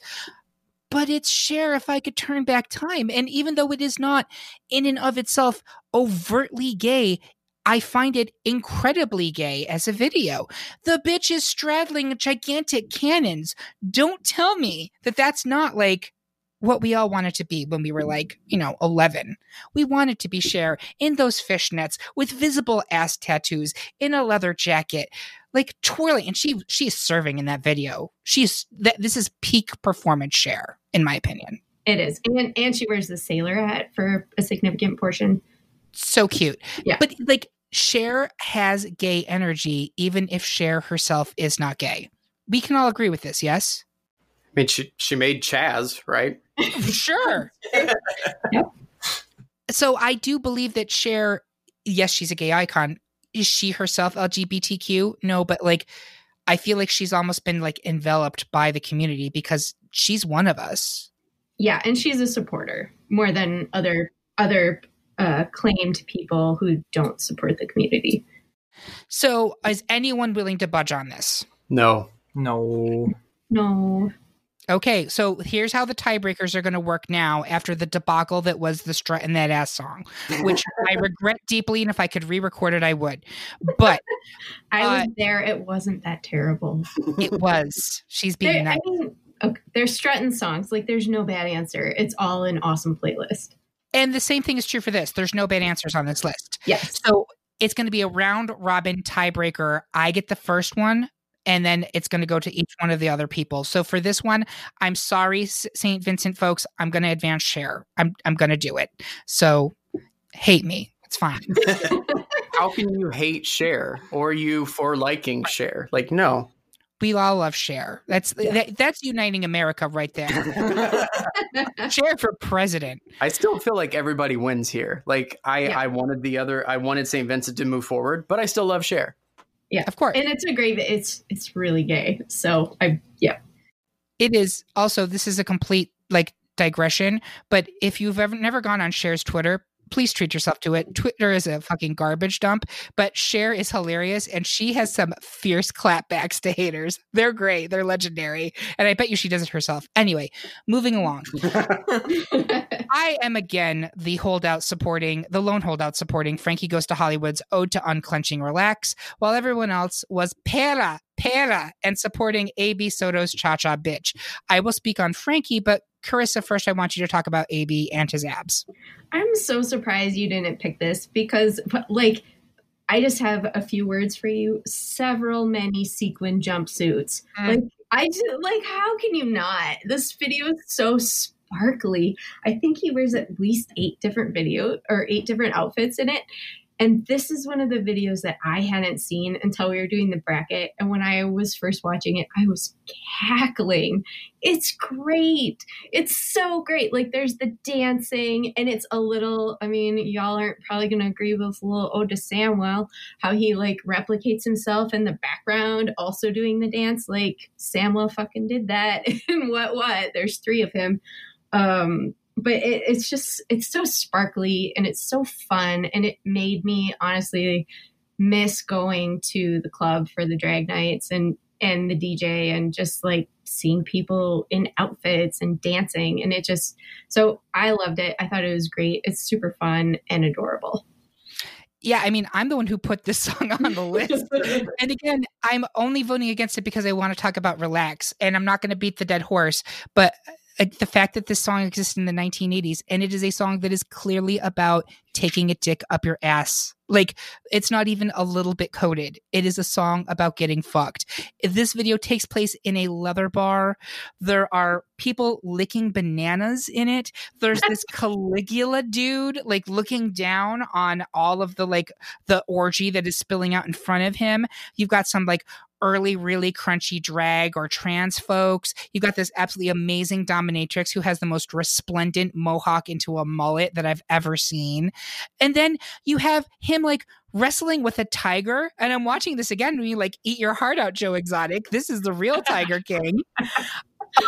but it's Cher if I could turn back time. And even though it is not in and of itself overtly gay, I find it incredibly gay as a video. The bitch is straddling gigantic cannons. Don't tell me that that's not like what we all wanted to be when we were like, you know, 11. We wanted to be Cher in those fishnets with visible ass tattoos in a leather jacket, like twirling. And she she's serving in that video. She's that this is peak performance Cher, in my opinion. It is, and and she wears the sailor hat for a significant portion. So cute. Yeah. But like Cher has gay energy, even if Cher herself is not gay. We can all agree with this, yes? I mean, she she made Chaz, right? sure. Yep. So I do believe that Cher, yes, she's a gay icon. Is she herself LGBTQ? No, but like I feel like she's almost been like enveloped by the community because she's one of us. Yeah, and she's a supporter more than other other uh, claimed people who don't support the community. So is anyone willing to budge on this? No. no. No, Okay, so here's how the tiebreakers are going to work now after the debacle that was the strut in that ass song, which I regret deeply, and if I could re-record it, I would. But I was Uh, there. It wasn't that terrible. it was. She's being There, nice. I mean, okay, they're strutting songs. Like, there's no bad answer. It's all an awesome playlist. And the same thing is true for this. There's no bad answers on this list. Yes. So it's going to be a round robin tiebreaker. I get the first one, and then it's going to go to each one of the other people. So for this one, I'm sorry, St. Vincent folks. I'm going to advance Cher. I'm I'm going to do it. So hate me. It's fine. how can you hate Cher or you for liking Cher? Like, no. We all love Cher. That's that, that's uniting America right there. Cher for president. I still feel like everybody wins here. Like I, Yeah. I wanted the other, I wanted St. Vincent to move forward, but I still love Cher. Yeah. Of course. And it's a great it's it's really gay. So I yeah. It is also this is a complete like digression, but if you've ever never gone on Cher's Twitter, please treat yourself to it. Twitter is a fucking garbage dump, but Cher is hilarious and she has some fierce clapbacks to haters. They're great. They're legendary. And I bet you she does it herself. Anyway, moving along. I am again the holdout supporting the lone holdout supporting Frankie Goes to Hollywood's Ode to Unclenching Relax, while everyone else was pera, pera, and supporting AB Soto's Cha Cha Bitch. I will speak on Frankie, but Carissa, first I want you to talk about AB and his abs. I'm so surprised you didn't pick this because, like, I just have a few words for you. Several many sequin jumpsuits. Mm. Like, I just, like, how can you not? This video is so sparkly. I think he wears at least eight different video or eight different outfits in it. And this is one of the videos that I hadn't seen until we were doing the bracket. And when I was first watching it, I was cackling. It's great. It's so great. Like there's the dancing, and it's a little. I mean, y'all aren't probably going to agree with little Ode to Samuel, how he like replicates himself in the background, also doing the dance. Like Samuel fucking did that. and what what? There's three of him. Um, but it, it's just it's so sparkly and it's so fun, and it made me honestly miss going to the club for the drag nights and and the DJ and just like seeing people in outfits and dancing and it just so I loved it. I thought it was great. It's super fun and adorable. Yeah, I mean, I'm the one who put this song on the list. and again, I'm only voting against it because I want to talk about Relax, and I'm not going to beat the dead horse. But Uh, the fact that this song exists in the 1980s, and it is a song that is clearly about taking a dick up your ass. Like, it's not even a little bit coded. It is a song about getting fucked. This video takes place in a leather bar. There are people licking bananas in it. There's this Caligula dude, like looking down on all of the like the orgy that is spilling out in front of him. You've got some like early, really crunchy drag or trans folks. You've got this absolutely amazing dominatrix who has the most resplendent mohawk into a mullet that I've ever seen. And then you have him like wrestling with a tiger. And I'm watching this again and you like eat your heart out, Joe Exotic. This is the real Tiger King.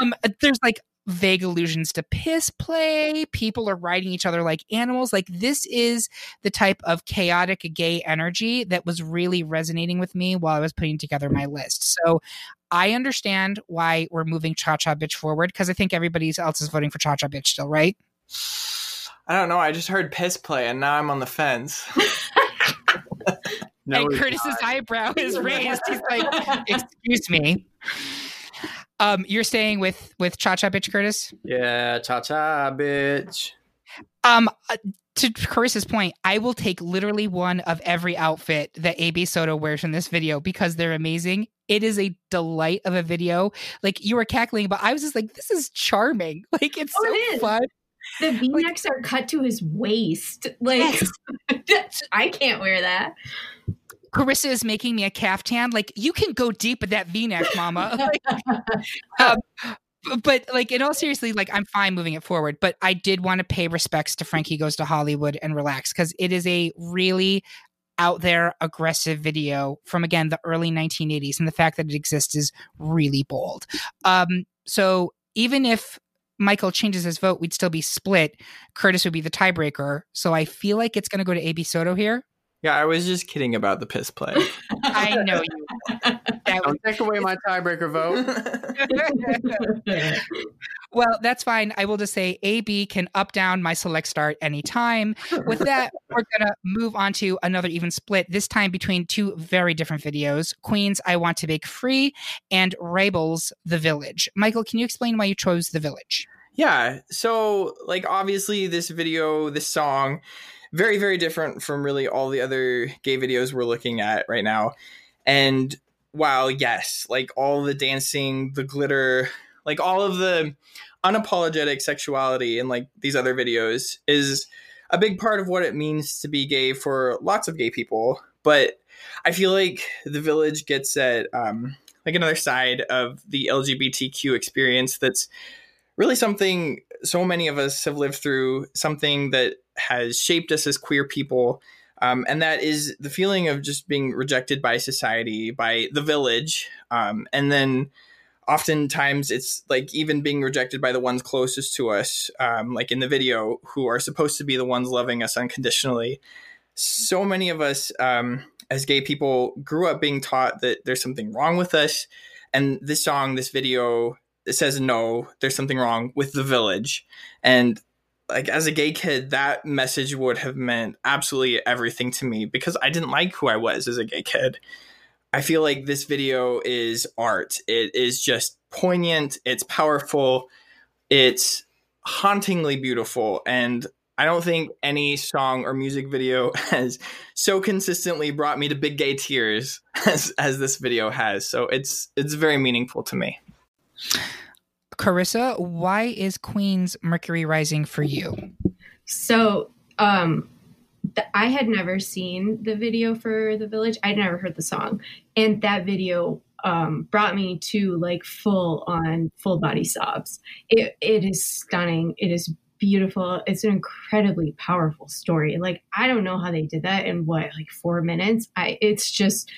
um, there's like vague allusions to piss play. People are riding each other like animals. Like this is the type of chaotic gay energy that was really resonating with me while I was putting together my list. So I understand why we're moving Cha Cha Bitch forward because I think everybody else is voting for Cha Cha Bitch still, right? I don't know. I just heard piss play, and now I'm on the fence. No, and Curtis's eyebrow is raised. He's like, "Excuse me." Um, you're staying with with Cha Cha Bitch, Curtis. Yeah, cha cha, bitch. Um, uh, to Carissa's point, I will take literally one of every outfit that AB Soto wears in this video because they're amazing. It is a delight of a video. Like you were cackling, but I was just like, "This is charming." Like it's Oh, so it is. fun. The V necks are cut to his waist. Like I can't wear that. Carissa is making me a caftan. Like you can go deep with that V-neck, Mama. Um, but like in all seriously, like I'm fine moving it forward. But I did want to pay respects to Frankie Goes to Hollywood and Relax because it is a really out there aggressive video from again the early 1980s, and the fact that it exists is really bold. Um, so even if Michael changes his vote, we'd still be split. Curtis would be the tiebreaker. So I feel like it's going to go to AB Soto here. Yeah, I was just kidding about the piss play. I know you. That was Don't take away my tiebreaker vote. Well, that's fine. I will just say AB can up down my select start anytime. With that, we're going to move on to another even split, this time between two very different videos Queen's I Want to Break Free and Wrabel's The Village. Michael, can you explain why you chose The Village? Yeah. So, like, obviously, this video, this song, very, very different from really all the other gay videos we're looking at right now. And wow, yes, like all the dancing, the glitter, like all of the unapologetic sexuality in like these other videos is a big part of what it means to be gay for lots of gay people. But I feel like the village gets at um, like another side of the LGBTQ experience that's really something so many of us have lived through, something that has shaped us as queer people. Um, and that is the feeling of just being rejected by society, by the village. Um, and then oftentimes it's like even being rejected by the ones closest to us, um, like in the video, who are supposed to be the ones loving us unconditionally. So many of us, um, as gay people, grew up being taught that there's something wrong with us. And this song, this video, says no, there's something wrong with the village. And like as a gay kid, that message would have meant absolutely everything to me because I didn't like who I was as a gay kid. I feel like this video is art. It is just poignant, it's powerful, it's hauntingly beautiful. And I don't think any song or music video has so consistently brought me to big gay tears as, as this video has. So it's it's very meaningful to me. Carissa, why is Queen's Mercury Rising for you? So, um, I had never seen the video for The Village. I'd never heard the song. And that video um, brought me to like full on full body sobs. It, it is stunning. It is beautiful. It's an incredibly powerful story. Like, I don't know how they did that in what, like four minutes? I, it's just,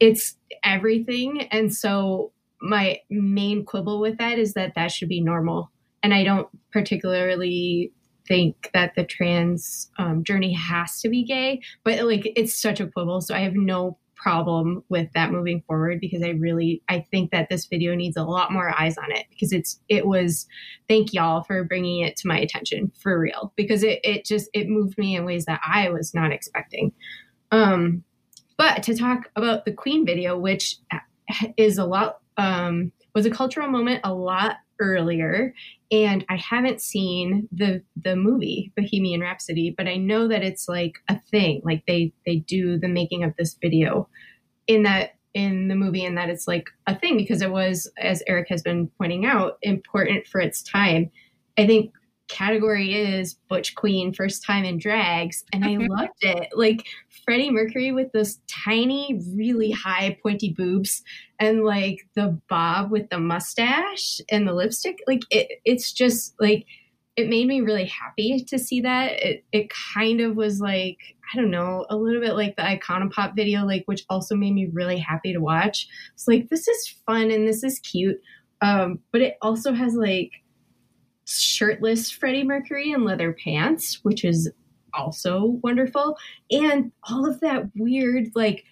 it's everything. And so my main quibble with that is that that should be normal. And I don't particularly think that the trans um, journey has to be gay, but like it's such a quibble. So I have no problem with that moving forward because I really I think that this video needs a lot more eyes on it because it's it was thank y'all for bringing it to my attention for real because it it just it moved me in ways that I was not expecting. Um but to talk about the Queen video which is a lot um, was a cultural moment a lot earlier and I haven't seen the the movie Bohemian Rhapsody, but I know that it's like a thing. Like they they do the making of this video in that in the movie and that it's like a thing because it was as Eric has been pointing out important for its time. I think category is Butch Queen, first time in drags, and I loved it. Like Freddie Mercury with those tiny, really high, pointy boobs, and like the bob with the mustache and the lipstick. Like it, it's just like it made me really happy to see that. It, it kind of was like I don't know, a little bit like the Icona Pop video, like which also made me really happy to watch. It's like this is fun and this is cute, um, but it also has like shirtless Freddie Mercury in leather pants, which is also wonderful. And all of that weird, like,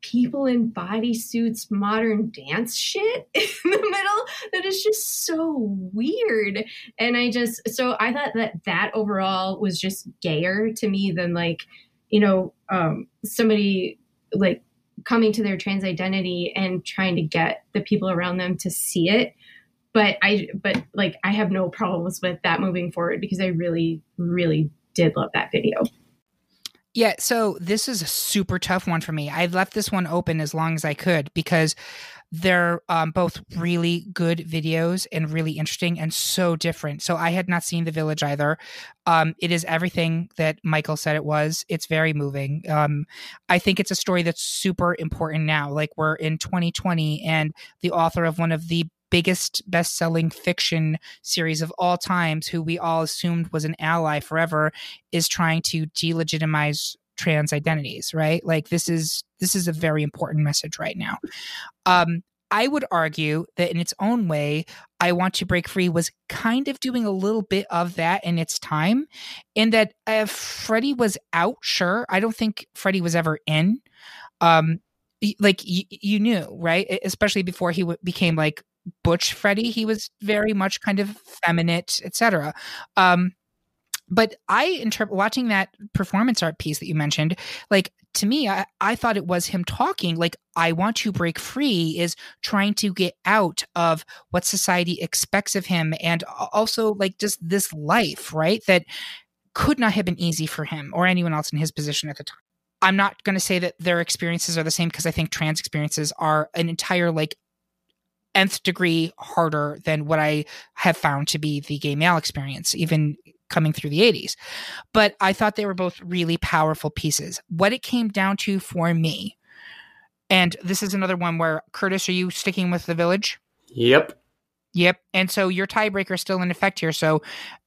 people in bodysuits, modern dance shit in the middle that is just so weird. And I just, so I thought that that overall was just gayer to me than, like, you know, um, somebody like coming to their trans identity and trying to get the people around them to see it but I but like I have no problems with that moving forward because I really really did love that video. Yeah, so this is a super tough one for me. I left this one open as long as I could because they're um, both really good videos and really interesting and so different. So I had not seen The Village either. Um, it is everything that Michael said it was. It's very moving. Um, I think it's a story that's super important now. Like we're in 2020, and the author of one of the biggest best-selling fiction series of all times who we all assumed was an ally forever is trying to delegitimize trans identities right like this is this is a very important message right now um I would argue that in its own way, I Want to Break Free was kind of doing a little bit of that in its time, in that if Freddie was out, sure. I don't think Freddie was ever in. Um, like y- you knew, right? Especially before he w- became like butch Freddie. He was very much kind of feminine, etc. Um, but I interpret watching that performance art piece that you mentioned, like to me, I, I thought it was him talking, like, I want to break free, is trying to get out of what society expects of him and also like just this life, right? That could not have been easy for him or anyone else in his position at the time. I'm not going to say that their experiences are the same because I think trans experiences are an entire like nth degree harder than what I have found to be the gay male experience, even coming through the 80s. But I thought they were both really powerful pieces. What it came down to for me, and this is another one where Curtis, are you sticking with the village? Yep. Yep. And so your tiebreaker is still in effect here. So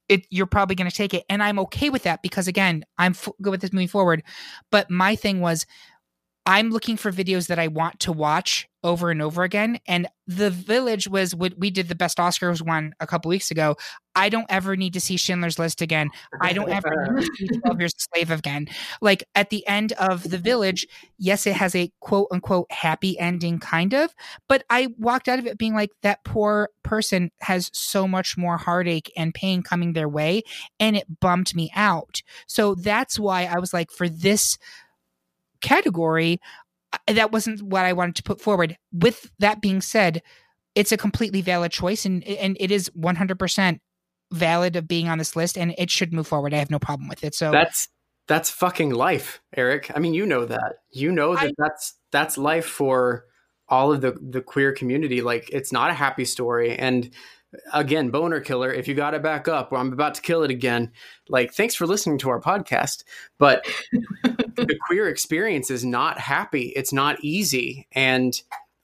it, you're probably going to take it. And I'm okay with that because, again, I'm f- good with this moving forward. But my thing was, I'm looking for videos that I want to watch over and over again. And The Village was what we did the best Oscars one a couple weeks ago. I don't ever need to see Schindler's List again. I don't ever need to see 12 Years a Slave again. Like at the end of The Village, yes, it has a quote unquote happy ending, kind of, but I walked out of it being like, that poor person has so much more heartache and pain coming their way. And it bummed me out. So that's why I was like, for this category, that wasn't what I wanted to put forward. With that being said, it's a completely valid choice and and it is 100% valid of being on this list and it should move forward. I have no problem with it. So That's that's fucking life, Eric. I mean, you know that. You know that I- that's that's life for all of the the queer community. Like it's not a happy story and again, boner killer, if you got it back up, or I'm about to kill it again. Like thanks for listening to our podcast, but the queer experience is not happy. It's not easy and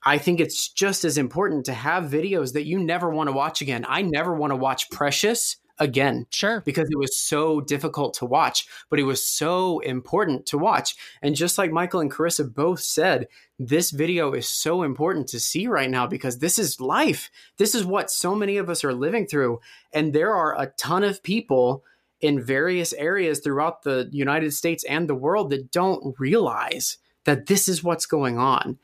I think it's just as important to have videos that you never want to watch again. I never want to watch Precious again sure. because it was so difficult to watch, but it was so important to watch. And just like Michael and Carissa both said, this video is so important to see right now because this is life. This is what so many of us are living through. And there are a ton of people in various areas throughout the United States and the world that don't realize that this is what's going on.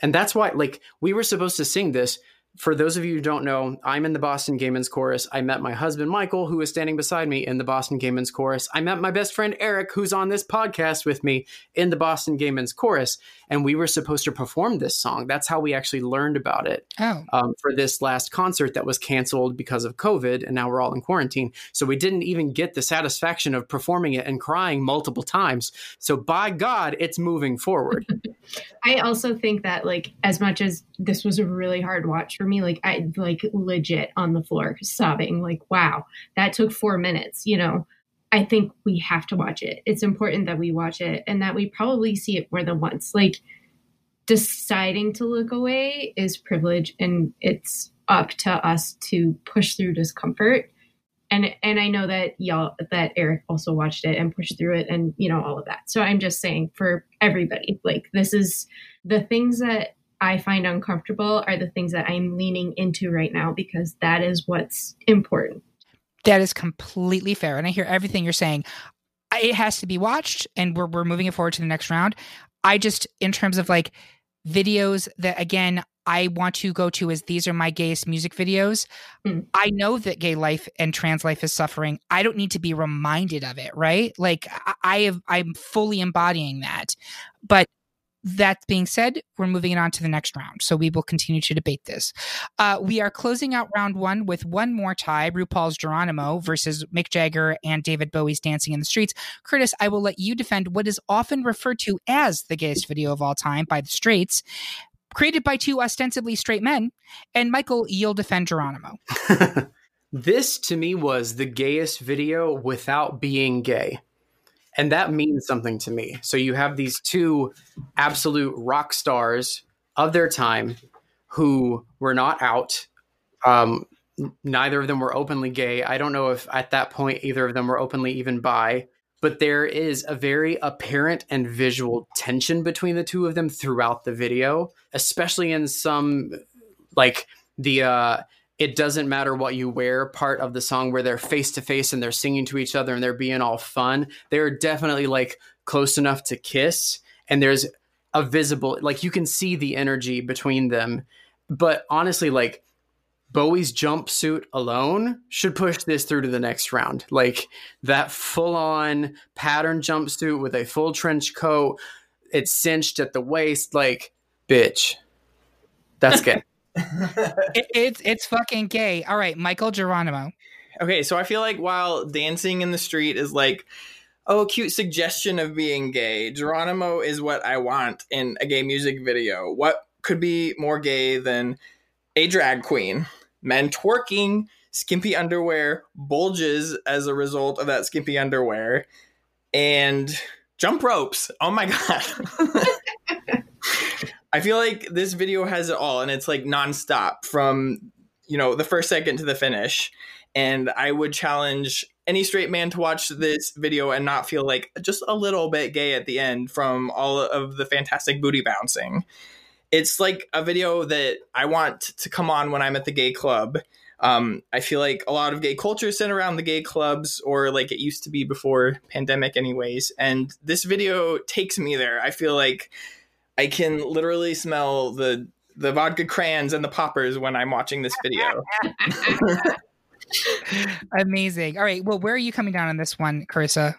And that's why, like, we were supposed to sing this. For those of you who don't know, I'm in the Boston Gay Men's Chorus. I met my husband, Michael, who is standing beside me in the Boston Gay Men's Chorus. I met my best friend, Eric, who's on this podcast with me in the Boston Gay Men's Chorus. And we were supposed to perform this song. That's how we actually learned about it Oh. um, for this last concert that was canceled because of COVID, and now we're all in quarantine. So we didn't even get the satisfaction of performing it and crying multiple times. So by God, it's moving forward. I also think that like as much as this was a really hard watch for me, like I like legit on the floor sobbing, like wow, that took four minutes, you know. I think we have to watch it. It's important that we watch it and that we probably see it more than once. Like deciding to look away is privilege and it's up to us to push through discomfort. And and I know that y'all that Eric also watched it and pushed through it and you know all of that. So I'm just saying for everybody, like this is the things that I find uncomfortable are the things that I'm leaning into right now because that is what's important. That is completely fair. And I hear everything you're saying. It has to be watched, and we're, we're moving it forward to the next round. I just, in terms of like videos that, again, I want to go to is these are my gayest music videos. Mm. I know that gay life and trans life is suffering. I don't need to be reminded of it, right? Like I, I have, I'm fully embodying that. But that being said, we're moving it on to the next round. So we will continue to debate this. Uh, we are closing out round one with one more tie RuPaul's Geronimo versus Mick Jagger and David Bowie's Dancing in the Streets. Curtis, I will let you defend what is often referred to as the gayest video of all time by the straights, created by two ostensibly straight men. And Michael, you'll defend Geronimo. this to me was the gayest video without being gay. And that means something to me. So you have these two absolute rock stars of their time who were not out. Um, neither of them were openly gay. I don't know if at that point either of them were openly even bi, but there is a very apparent and visual tension between the two of them throughout the video, especially in some like the uh it doesn't matter what you wear part of the song where they're face to face and they're singing to each other and they're being all fun. They're definitely like close enough to kiss and there's a visible like you can see the energy between them. But honestly like Bowie's jumpsuit alone should push this through to the next round. Like that full on pattern jumpsuit with a full trench coat, it's cinched at the waist like bitch. That's good. It, it's it's fucking gay. All right, Michael Geronimo. Okay, so I feel like while dancing in the street is like, oh, cute suggestion of being gay, Geronimo is what I want in a gay music video. What could be more gay than a drag queen, men twerking, skimpy underwear bulges as a result of that skimpy underwear, and jump ropes. Oh my god. I feel like this video has it all and it's like nonstop from you know the first second to the finish. And I would challenge any straight man to watch this video and not feel like just a little bit gay at the end from all of the fantastic booty bouncing. It's like a video that I want to come on when I'm at the gay club. Um, I feel like a lot of gay culture is centered around the gay clubs, or like it used to be before pandemic, anyways. And this video takes me there. I feel like I can literally smell the the vodka crayons and the poppers when I'm watching this video. Amazing. All right. Well, where are you coming down on this one, Carissa?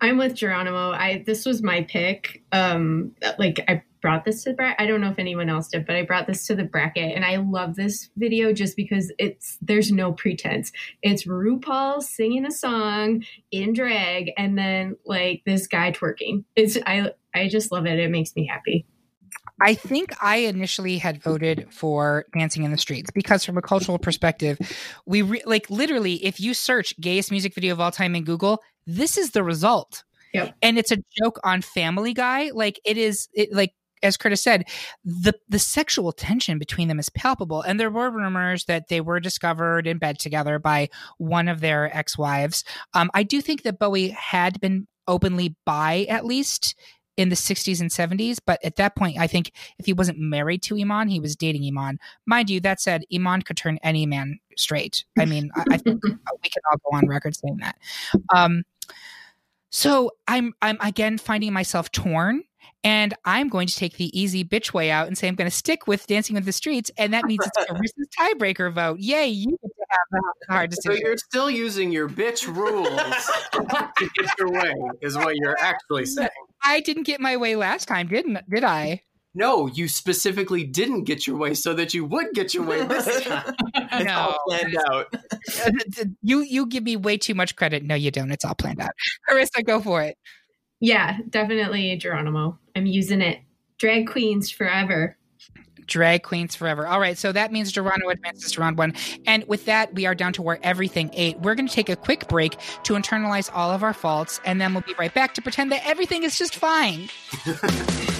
I'm with Geronimo. I this was my pick. Um, like I brought this to the bracket. I don't know if anyone else did, but I brought this to the bracket, and I love this video just because it's there's no pretense. It's RuPaul singing a song in drag, and then like this guy twerking. It's I I just love it. It makes me happy. I think I initially had voted for Dancing in the Streets because, from a cultural perspective, we re- like literally, if you search gayest music video of all time in Google, this is the result. Yep. And it's a joke on Family Guy. Like it is, it, like as Curtis said, the the sexual tension between them is palpable. And there were rumors that they were discovered in bed together by one of their ex wives. Um, I do think that Bowie had been openly bi at least in the 60s and 70s. But at that point, I think if he wasn't married to Iman, he was dating Iman. Mind you, that said, Iman could turn any man straight. I mean, I, I think we can all go on record saying that. Um, so I'm I'm again finding myself torn. And I'm going to take the easy bitch way out and say I'm going to stick with Dancing with the Streets, and that means it's a Carissa's tiebreaker vote. Yay, you have the hard So you're still using your bitch rules to get your way, is what you're actually saying. I didn't get my way last time, didn't did I? No, you specifically didn't get your way so that you would get your way this time. It's all planned out. you you give me way too much credit. No, you don't. It's all planned out. Carissa, go for it. Yeah, definitely Geronimo. I'm using it. Drag queens forever. Drag queens forever. All right, so that means Geronimo advances to round one. And with that, we are down to where everything ate. We're going to take a quick break to internalize all of our faults, and then we'll be right back to pretend that everything is just fine.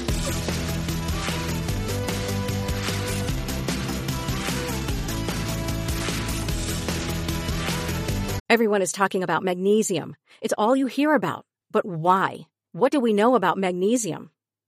Everyone is talking about magnesium. It's all you hear about. But why? What do we know about magnesium?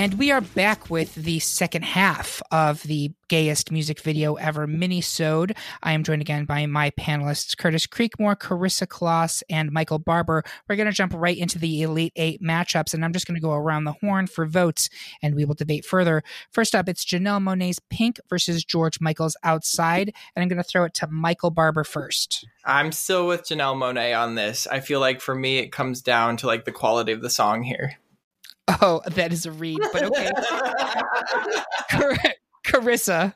And we are back with the second half of the gayest music video ever mini-sode. I am joined again by my panelists, Curtis Creekmore, Carissa Kloss, and Michael Barber. We're going to jump right into the Elite Eight matchups, and I'm just going to go around the horn for votes, and we will debate further. First up, it's Janelle Monáe's Pynk versus George Michael's Outside, and I'm going to throw it to Michael Barber first. I'm still with Janelle Monáe on this. I feel like for me, it comes down to like the quality of the song here. Oh, that is a read, but okay. Car- Carissa.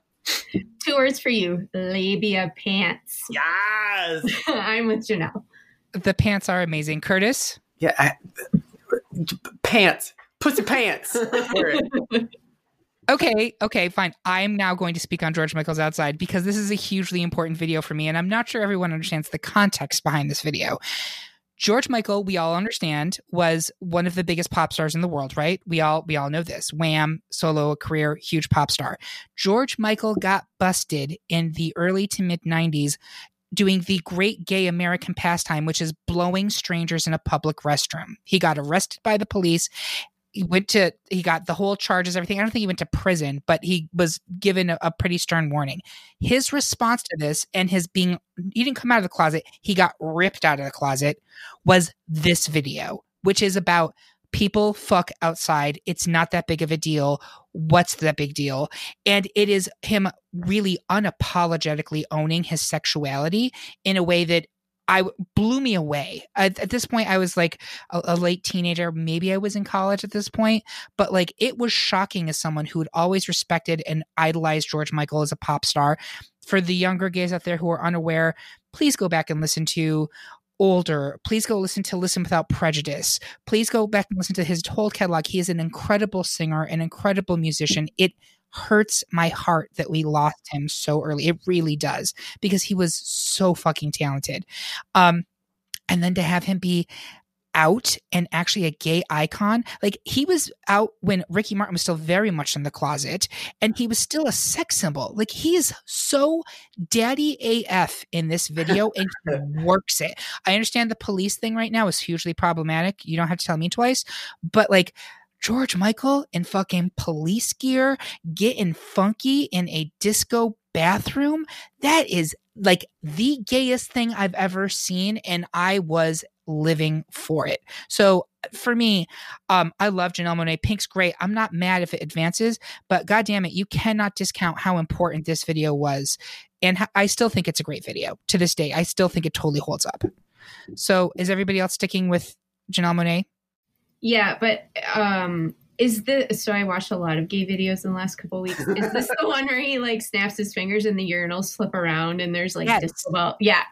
Two words for you labia pants. yes. I'm with Janelle. The pants are amazing. Curtis. Yeah, I, pants, pussy pants. Okay, okay, fine. I'm now going to speak on George Michael's Outside because this is a hugely important video for me, and I'm not sure everyone understands the context behind this video. George Michael, we all understand, was one of the biggest pop stars in the world, right? We all we all know this. Wham, solo career, huge pop star. George Michael got busted in the early to mid 90s doing the great gay American pastime, which is blowing strangers in a public restroom. He got arrested by the police. He went to, he got the whole charges, everything. I don't think he went to prison, but he was given a, a pretty stern warning. His response to this and his being, he didn't come out of the closet, he got ripped out of the closet, was this video, which is about people fuck outside. It's not that big of a deal. What's that big deal? And it is him really unapologetically owning his sexuality in a way that I blew me away. At, at this point, I was like a, a, late teenager. Maybe I was in college at this point, but like it was shocking as someone who had always respected and idolized George Michael as a pop star. For the younger gays out there who are unaware, please go back and listen to older, please go listen to Listen Without Prejudice. Please go back and listen to his whole catalog. He is an incredible singer, an incredible musician. It hurts my heart that we lost him so early. It really does because he was so fucking talented. Um, and then to have him be out and actually a gay icon. Like he was out when Ricky Martin was still very much in the closet and he was still a sex symbol. Like he is so daddy AF in this video and works it. I understand the police thing right now is hugely problematic. You don't have to tell me twice, but like George Michael in fucking police gear, getting funky in a disco bathroom. That is like the gayest thing I've ever seen. And I was living for it. So for me, um, I love Janelle Monáe. Pynk's great. I'm not mad if it advances, but god damn it, you cannot discount how important this video was. And I still think it's a great video to this day. I still think it totally holds up. So is everybody else sticking with Janelle Monáe? Yeah, but um is the so I watched a lot of gay videos in the last couple weeks. Is this the one where he like snaps his fingers and the urinals slip around and there's like yes. well yeah.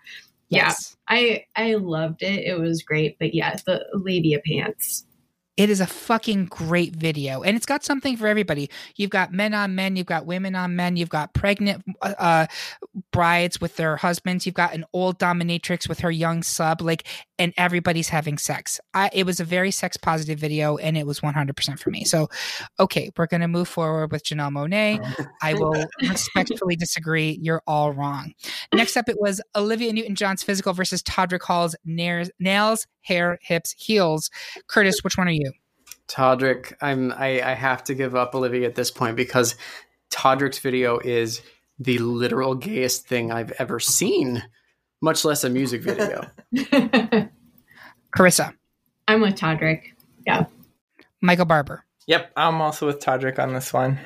Yes. Yeah. I I loved it. It was great. But yeah, the labia pants. It is a fucking great video, and it's got something for everybody. You've got men on men, you've got women on men, you've got pregnant uh, brides with their husbands, you've got an old dominatrix with her young sub, like, and everybody's having sex. I, it was a very sex positive video, and it was 100% for me. So, okay, we're gonna move forward with Janelle Monáe. I will respectfully disagree. You're all wrong. Next up, it was Olivia Newton John's physical versus Todrick Hall's nails hair, hips, heels. Curtis, which one are you? Todrick, I'm I, I have to give up Olivia at this point because Todrick's video is the literal gayest thing I've ever seen, much less a music video. Carissa. I'm with Todrick. Yeah. Michael Barber. Yep, I'm also with Todrick on this one.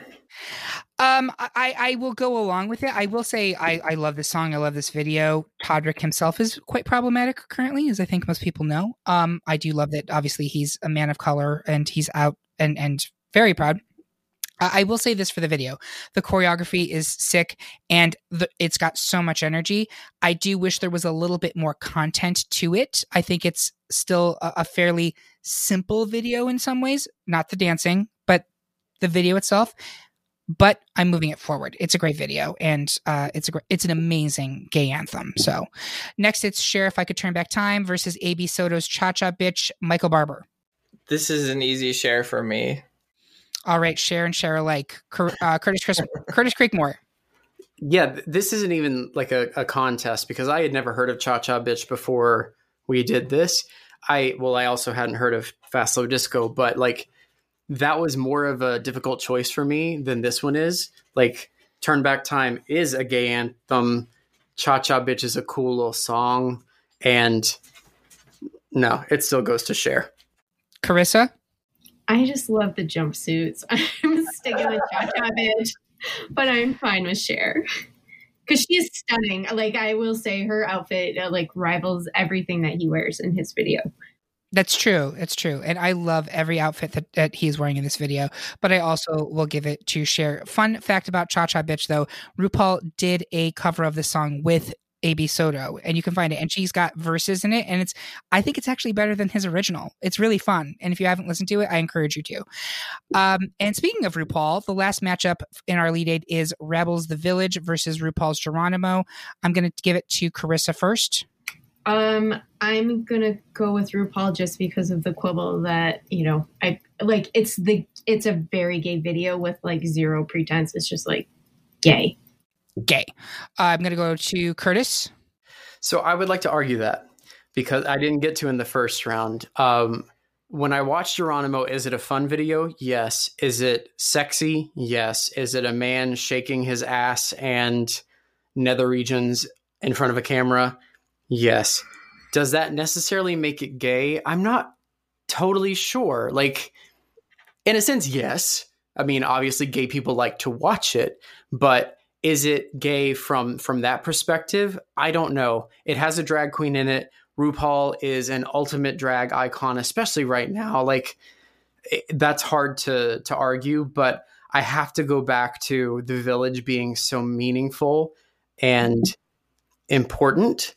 Um, I, I will go along with it. I will say I, I love this song. I love this video. Todrick himself is quite problematic currently, as I think most people know. Um, I do love that. Obviously, he's a man of color and he's out and and very proud. I will say this for the video: the choreography is sick, and the, it's got so much energy. I do wish there was a little bit more content to it. I think it's still a, a fairly simple video in some ways, not the dancing, but the video itself but I'm moving it forward. It's a great video, and uh, it's a great, it's an amazing gay anthem. So, next it's Cher. If I could turn back time versus AB Soto's Cha Cha Bitch. Michael Barber. This is an easy Cher for me. All right, share and share alike. Uh, Curtis Chris, Curtis Creekmore. Yeah, this isn't even like a, a contest because I had never heard of Cha Cha Bitch before we did this. I well, I also hadn't heard of Fast Slow Disco, but like that was more of a difficult choice for me than this one is. Like Turn Back Time is a gay anthem. Cha Cha Bitch is a cool little song. And no, it still goes to Cher. Carissa? I just love the jumpsuits. I'm sticking with Cha Cha Bitch, but I'm fine with Cher. Because she is stunning. Like I will say, her outfit uh, like rivals everything that he wears in his video. That's true. It's true. And I love every outfit that, that he's wearing in this video. But I also will give it to Cher. Fun fact about Cha Cha Bitch, though RuPaul did a cover of the song with AB Soto, and you can find it. And she's got verses in it. And it's, I think it's actually better than his original. It's really fun. And if you haven't listened to it, I encourage you to. Um, and speaking of RuPaul, the last matchup in our lead eight is Wrabel's the Village versus RuPaul's Geronimo. I'm going to give it to Carissa first. Um, I'm gonna go with RuPaul just because of the quibble that you know I like. It's the it's a very gay video with like zero pretense. It's just like gay. Gay. Uh, I'm gonna go to Curtis. So I would like to argue that because I didn't get to in the first round. Um, when I watched Geronimo, is it a fun video? Yes. Is it sexy? Yes. Is it a man shaking his ass and nether regions in front of a camera? Yes. Does that necessarily make it gay? I'm not totally sure. Like, in a sense, yes. I mean, obviously, gay people like to watch it, but is it gay from from that perspective? I don't know. It has a drag queen in it. RuPaul is an ultimate drag icon, especially right now. Like it, that's hard to to argue, but I have to go back to the village being so meaningful and important,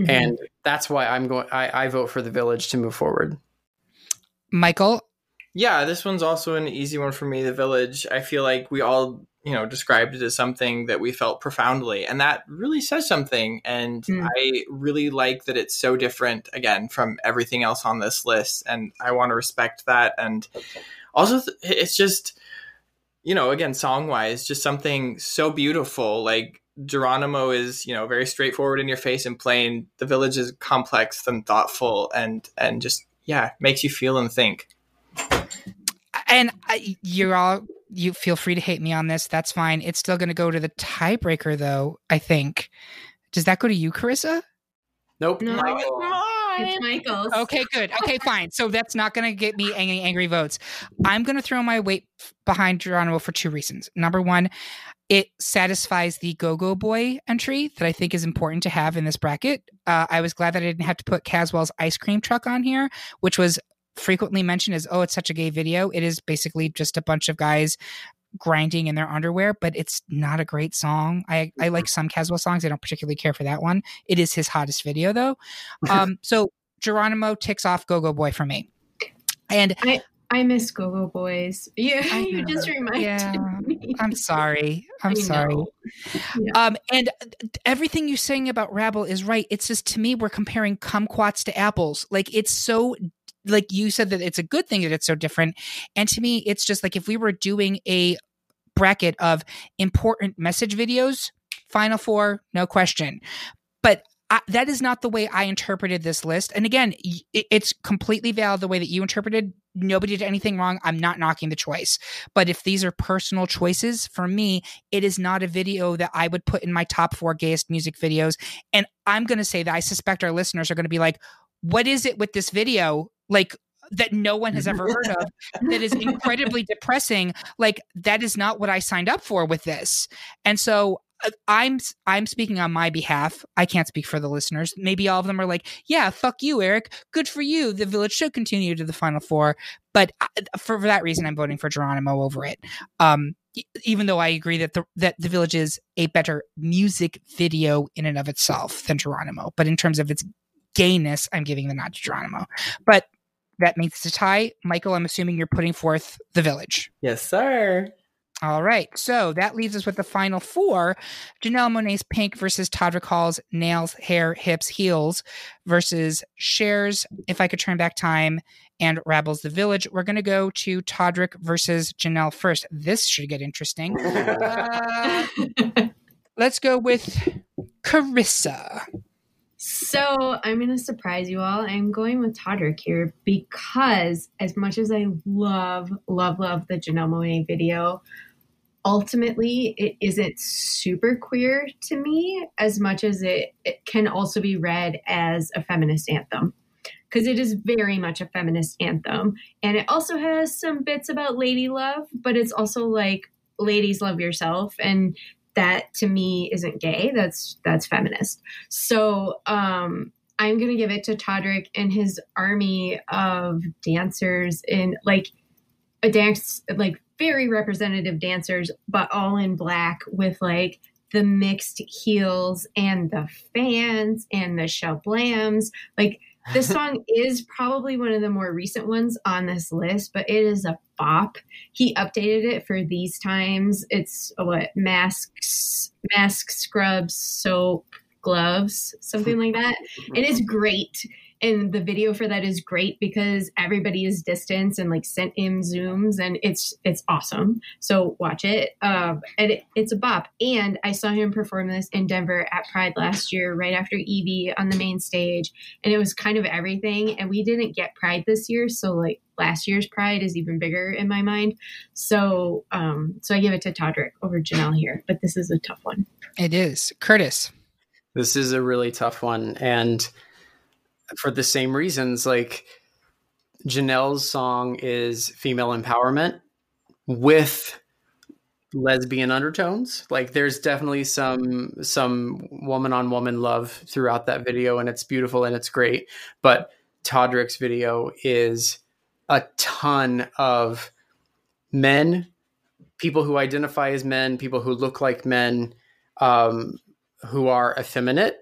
mm-hmm. and that's why I'm going. I, I vote for the village to move forward. Michael. Yeah, this one's also an easy one for me. The village. I feel like we all you know described it as something that we felt profoundly and that really says something and mm. i really like that it's so different again from everything else on this list and i want to respect that and also it's just you know again song wise just something so beautiful like geronimo is you know very straightforward in your face and plain the village is complex and thoughtful and and just yeah makes you feel and think and I, you're all you feel free to hate me on this. That's fine. It's still going to go to the tiebreaker, though. I think. Does that go to you, Carissa? Nope. No, it's Michael's. Okay, good. Okay, fine. So that's not going to get me any angry votes. I'm going to throw my weight behind Geronimo for two reasons. Number one, it satisfies the Go Go Boy entry that I think is important to have in this bracket. Uh, I was glad that I didn't have to put Cazwell's ice cream truck on here, which was frequently mentioned as, oh, it's such a gay video. It is basically just a bunch of guys grinding in their underwear, but it's not a great song. I, I like some Caswell songs. I don't particularly care for that one. It is his hottest video though. Um, so Geronimo ticks off Go Go Boy for me. And I, I miss Go Go Boys. Yeah, you just reminded yeah, me. I'm sorry. I'm sorry. Yeah. Um, and everything you're saying about Wrabel is right. It's just to me, we're comparing kumquats to apples. Like it's so like you said that it's a good thing that it's so different. And to me, it's just like if we were doing a bracket of important message videos, Final Four, no question. But I, that is not the way I interpreted this list. And again, it, it's completely valid the way that you interpreted. Nobody did anything wrong. I'm not knocking the choice. But if these are personal choices for me, it is not a video that I would put in my top four gayest music videos. And I'm going to say that I suspect our listeners are going to be like, what is it with this video like that no one has ever heard of that is incredibly depressing like that is not what i signed up for with this and so i'm i'm speaking on my behalf i can't speak for the listeners maybe all of them are like yeah fuck you eric good for you the village should continue to the final four but uh, for, for that reason i'm voting for geronimo over it um even though I agree that the that the village is a better music video in and of itself than Geronimo, but in terms of its gayness, I'm giving the nod to Geronimo. But that makes it a tie. Michael, I'm assuming you're putting forth the village. Yes, sir. All right. So that leaves us with the final four Janelle Monáe's Pynk versus Todrick Hall's Nails, Hair, Hips, Heels versus Cher's, If I Could Turn Back Time and Wrabel's The Village. We're going to go to Todrick versus Janelle first. This should get interesting. Uh, let's go with Carissa. So I'm going to surprise you all. I'm going with Todrick here because, as much as I love, love, love the Janelle Monáe video, ultimately it isn't super queer to me as much as it, it can also be read as a feminist anthem because it is very much a feminist anthem and it also has some bits about lady love but it's also like ladies love yourself and that to me isn't gay. That's that's feminist. So um, I'm gonna give it to Todrick and his army of dancers in like a dance like very representative dancers, but all in black with like the mixed heels and the fans and the shablams. Like this song is probably one of the more recent ones on this list, but it is a bop. He updated it for these times. It's what masks, mask scrubs, soap, gloves, something like that. And it's great. And the video for that is great because everybody is distance and like sent in zooms and it's it's awesome. So watch it. Um and it, it's a bop. And I saw him perform this in Denver at Pride last year, right after Evie on the main stage. And it was kind of everything. And we didn't get Pride this year, so like last year's Pride is even bigger in my mind. So um so I give it to Todrick over Janelle here, but this is a tough one. It is. Curtis. This is a really tough one. And for the same reasons, like Janelle's song is female empowerment with lesbian undertones. Like there's definitely some some woman on woman love throughout that video and it's beautiful and it's great. But Todrick's video is a ton of men, people who identify as men, people who look like men, um, who are effeminate.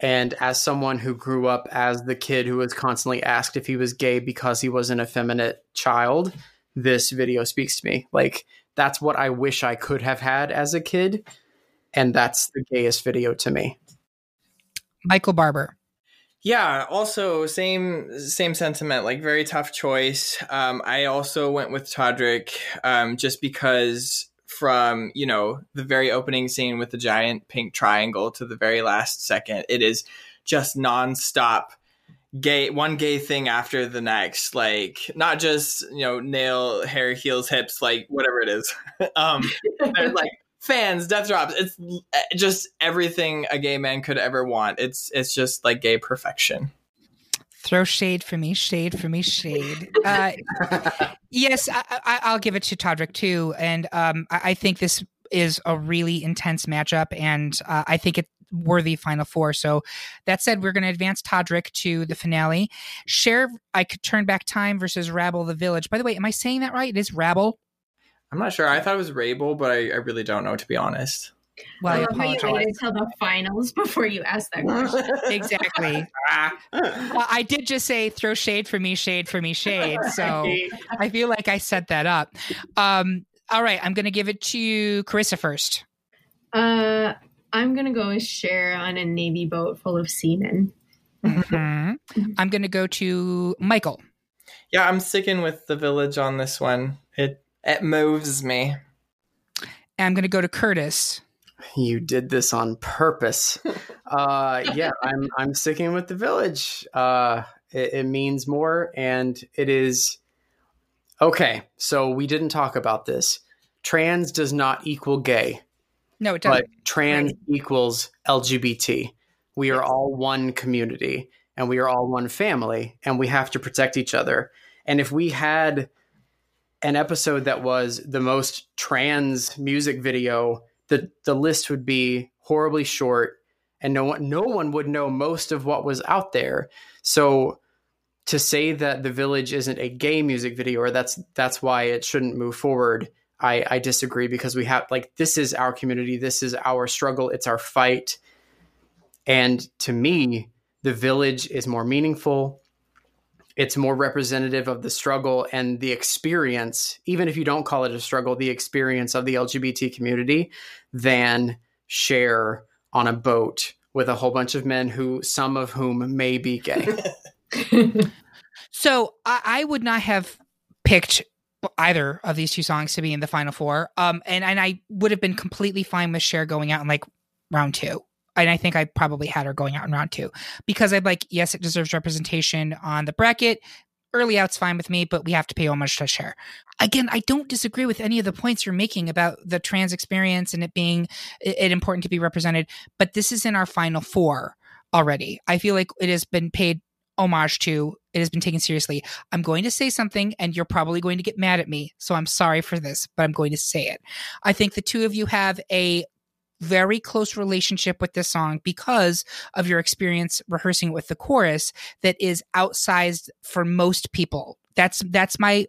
And as someone who grew up as the kid who was constantly asked if he was gay because he was an effeminate child, this video speaks to me. Like, that's what I wish I could have had as a kid. And that's the gayest video to me. Michael Barber. Yeah, also same same sentiment, like very tough choice. Um, I also went with Todrick um, just because from you know the very opening scene with the giant pink triangle to the very last second, it is just nonstop gay one gay thing after the next like not just you know nail hair heels hips like whatever it is. Um like fans death drops it's just everything a gay man could ever want. It's it's just like gay perfection throw shade for me shade for me shade uh, yes I, will give it to todrick too and um, I, I, think this is a really intense matchup and uh, i think it worthy final four. So that said, we're going to advance Todrick to the finale. Cher I could turn back time versus Wrabel the Village. By the way, am I saying that right? It is Rabble. I'm not sure. I thought it was Rabel, but I, I really don't know to be honest. Well, I, I apologize. You waited until the finals before you asked that question. exactly. well, I did just say throw shade for me, shade for me, shade. So I feel like I set that up. Um, all right, I'm going to give it to Carissa first. Uh, I'm gonna go with Cher on a navy boat full of seamen. Mm-hmm. I'm gonna go to Michael. Yeah, I'm sticking with the village on this one. It it moves me. And I'm gonna go to Curtis. You did this on purpose. uh, yeah, I'm I'm sticking with the village. Uh, it, it means more, and it is okay. So we didn't talk about this. Trans does not equal gay. No, it doesn't. But trans right. equals LGBT. We are all one community and we are all one family and we have to protect each other. And if we had an episode that was the most trans music video, the the list would be horribly short and no one no one would know most of what was out there. So to say that the village isn't a gay music video or that's that's why it shouldn't move forward I, I disagree because we have like this is our community, this is our struggle, it's our fight. And to me, the village is more meaningful. It's more representative of the struggle and the experience, even if you don't call it a struggle, the experience of the LGBT community than Cher on a boat with a whole bunch of men who, some of whom may be gay. so I, I would not have picked either of these two songs to be in the final four. Um, and and I would have been completely fine with Cher going out in like round two. And I think I probably had her going out in round two because I'm like, yes, it deserves representation on the bracket. Early out's fine with me, but we have to pay homage to Cher. Again, I don't disagree with any of the points you're making about the trans experience and it being it important to be represented. But this is in our final four already. I feel like it has been paid homage to. It has been taken seriously. I'm going to say something, and you're probably going to get mad at me. So I'm sorry for this, but I'm going to say it. I think the two of you have a very close relationship with this song because of your experience rehearsing with the chorus that is outsized for most people. That's that's my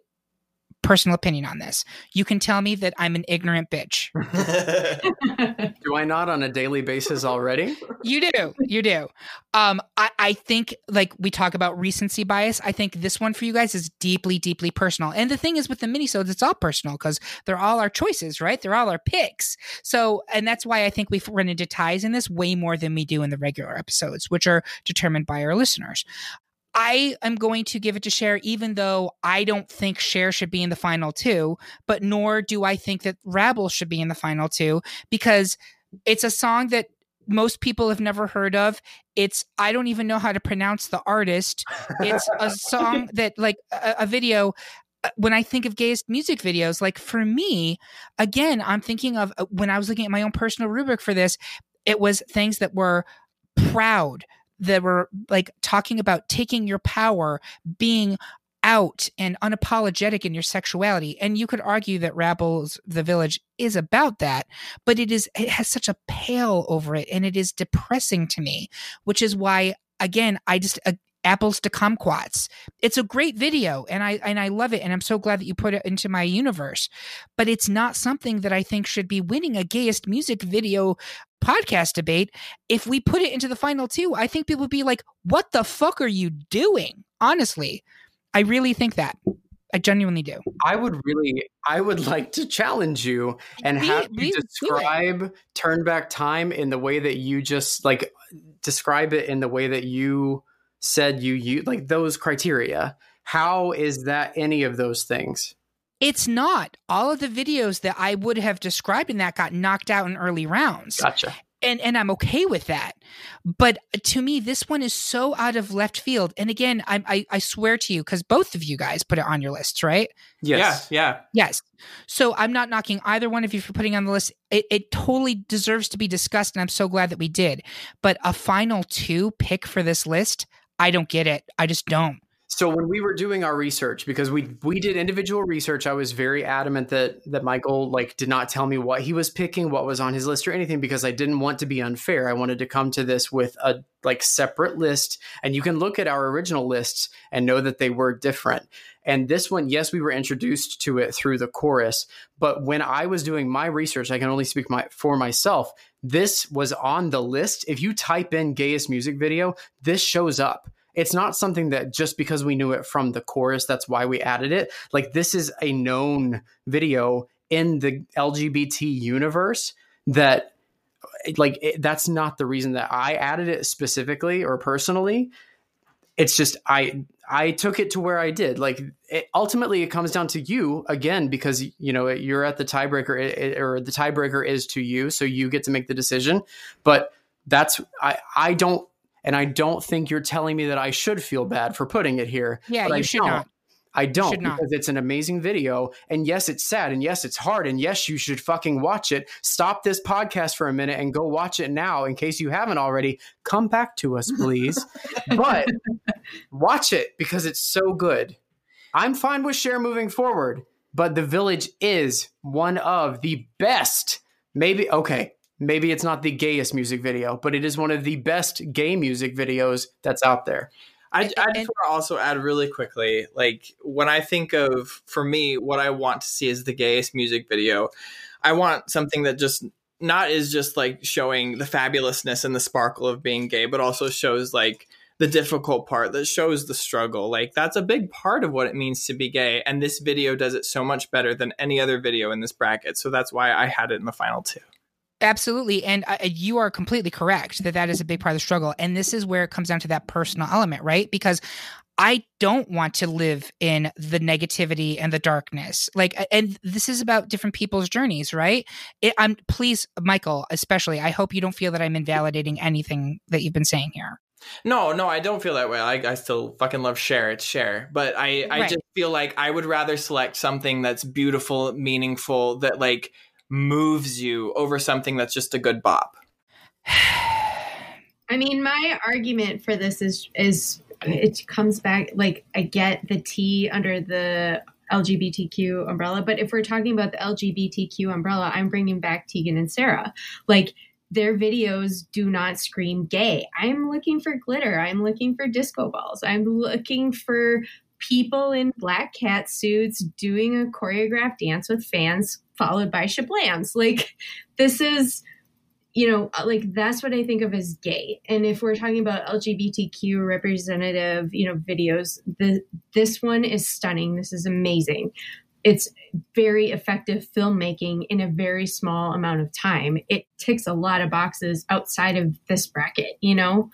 personal opinion on this. You can tell me that I'm an ignorant bitch. Do I not on a daily basis already? You do. You do. Um, I, I think, like, we talk about recency bias. I think this one for you guys is deeply, deeply personal. And the thing is, with the minisodes, it's all personal because they're all our choices, right? They're all our picks. So, and that's why I think we've run into ties in this way more than we do in the regular episodes, which are determined by our listeners. I am going to give it to Cher, even though I don't think Cher should be in the final two, but nor do I think that Wrabel should be in the final two because it's a song that most people have never heard of. It's I don't even know how to pronounce the artist. It's a song that like a, a video uh, when I think of gayest music videos, like for me, again, I'm thinking of uh, when I was looking at my own personal rubric for this, it was things that were proud, that were like talking about taking your power, being out and unapologetic in your sexuality. And you could argue that Wrabel's The Village is about that, but it is it has such a pale over it and it is depressing to me, which is why again, I just uh, apples to kumquats. It's a great video and I and I love it and I'm so glad that you put it into my universe. But it's not something that I think should be winning a gayest music video podcast debate. If we put it into the final two, I think people would be like, "What the fuck are you doing?" Honestly. I really think that. I genuinely do. I would really, I would like to challenge you and have you describe turn back time in the way that you just like describe it in the way that you said you you like those criteria. How is that any of those things? It's not. All of the videos that I would have described in that got knocked out in early rounds. Gotcha. and and I'm okay with that. But to me, this one is so out of left field. And again, I I, I swear to you, because both of you guys put it on your lists, right? Yes. Yeah, Yes. So I'm not knocking either one of you for putting on the list. It, it totally deserves to be discussed, and I'm so glad that we did. But a final two pick for this list, I don't get it. I just don't. So when we were doing our research, because we we did individual research, I was very adamant that that Michael like did not tell me what he was picking, what was on his list, or anything, because I didn't want to be unfair. I wanted to come to this with a like separate list, and you can look at our original lists and know that they were different. And this one, yes, we were introduced to it through the chorus, but when I was doing my research, I can only speak my for myself. This was on the list. If you type in gayest music video, this shows up it's not something that just because we knew it from the chorus that's why we added it. Like this is a known video in the lgbt universe that like it, that's not the reason that i added it specifically or personally. It's just i i took it to where i did. Like it, ultimately it comes down to you again because you know you're at the tiebreaker it- or the tiebreaker is to you so you get to make the decision. But that's i i don't and I don't think you're telling me that I should feel bad for putting it here. Yeah, but you I should don't. not. I don't because it's an amazing video. And yes, it's sad. And yes, it's hard. And yes, you should fucking watch it. Stop this podcast for a minute and go watch it now in case you haven't already. Come back to us, please. but watch it because it's so good. I'm fine with Cher moving forward, but The Village is one of the best. Maybe, okay, maybe it's not the gayest music video, but it is one of the best gay music videos that's out there. I, I just want to also add really quickly, like when I think of, for me, what I want to see is the gayest music video. I want something that just not is just like showing the fabulousness and the sparkle of being gay, but also shows like the difficult part that shows the struggle. Like that's a big part of what it means to be gay. And this video does it so much better than any other video in this bracket. So that's why I had it in the final two. Absolutely. And uh, you are completely correct that that is a big part of the struggle. And this is where it comes down to that personal element, right? Because I don't want to live in the negativity and the darkness. Like, and this is about different people's journeys, right? It, I'm please, Michael, especially. I hope you don't feel that I'm invalidating anything that you've been saying here. No, no, I don't feel that way. I, I still fucking love Cher. It's Cher, but I, I Right. just feel like I would rather select something that's beautiful, meaningful, that like moves you over something that's just a good bop. I mean, my argument for this is is it comes back like I get the T under the LGBTQ umbrella, but if we're talking about the LGBTQ umbrella, I'm bringing back Tegan and Sara. Like their videos do not scream gay. I'm looking for glitter. I'm looking for disco balls. I'm looking for people in black cat suits doing a choreographed dance with fans followed by shablams. Like this is you know, uh, like that's what I think of as gay. And if we're talking about LGBTQ representative, you know, videos, the this one is stunning. This is amazing. It's very effective filmmaking in a very small amount of time. It ticks a lot of boxes outside of this bracket, you know.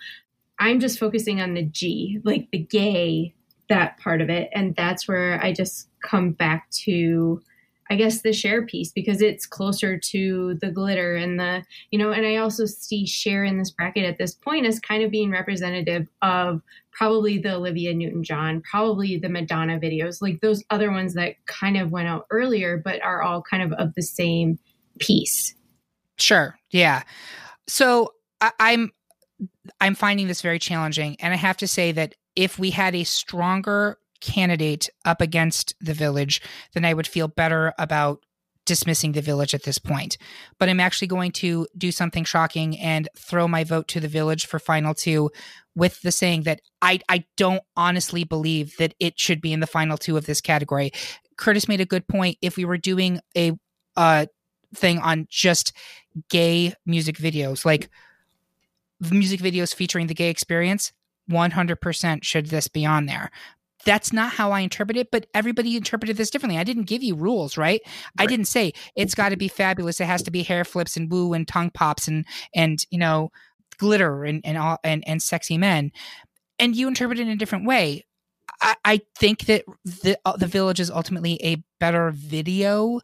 I'm just focusing on the G, like the gay that part of it. And that's where I just come back to, I guess, the Cher piece because it's closer to the glitter and the, you know, and I also see Cher in this bracket at this point as kind of being representative of probably the Olivia Newton John, probably the Madonna videos, like those other ones that kind of went out earlier, but are all kind of of the same piece. Sure. Yeah. So I, I'm I'm finding this very challenging. And I have to say that if we had a stronger candidate up against the village, then I would feel better about dismissing the village at this point. But I'm actually going to do something shocking and throw my vote to the village for final two with the saying that I, I don't honestly believe that it should be in the final two of this category. Curtis made a good point. If we were doing a uh, thing on just gay music videos, like music videos featuring the gay experience, 100% should this be on there. That's not how I interpret it, but everybody interpreted this differently. I didn't give you rules, right? right. I didn't say it's got to be fabulous. It has to be hair flips and woo and tongue pops and and you know glitter and and all and and sexy men. And you interpret it in a different way. I, I think that the uh, the village is ultimately a better video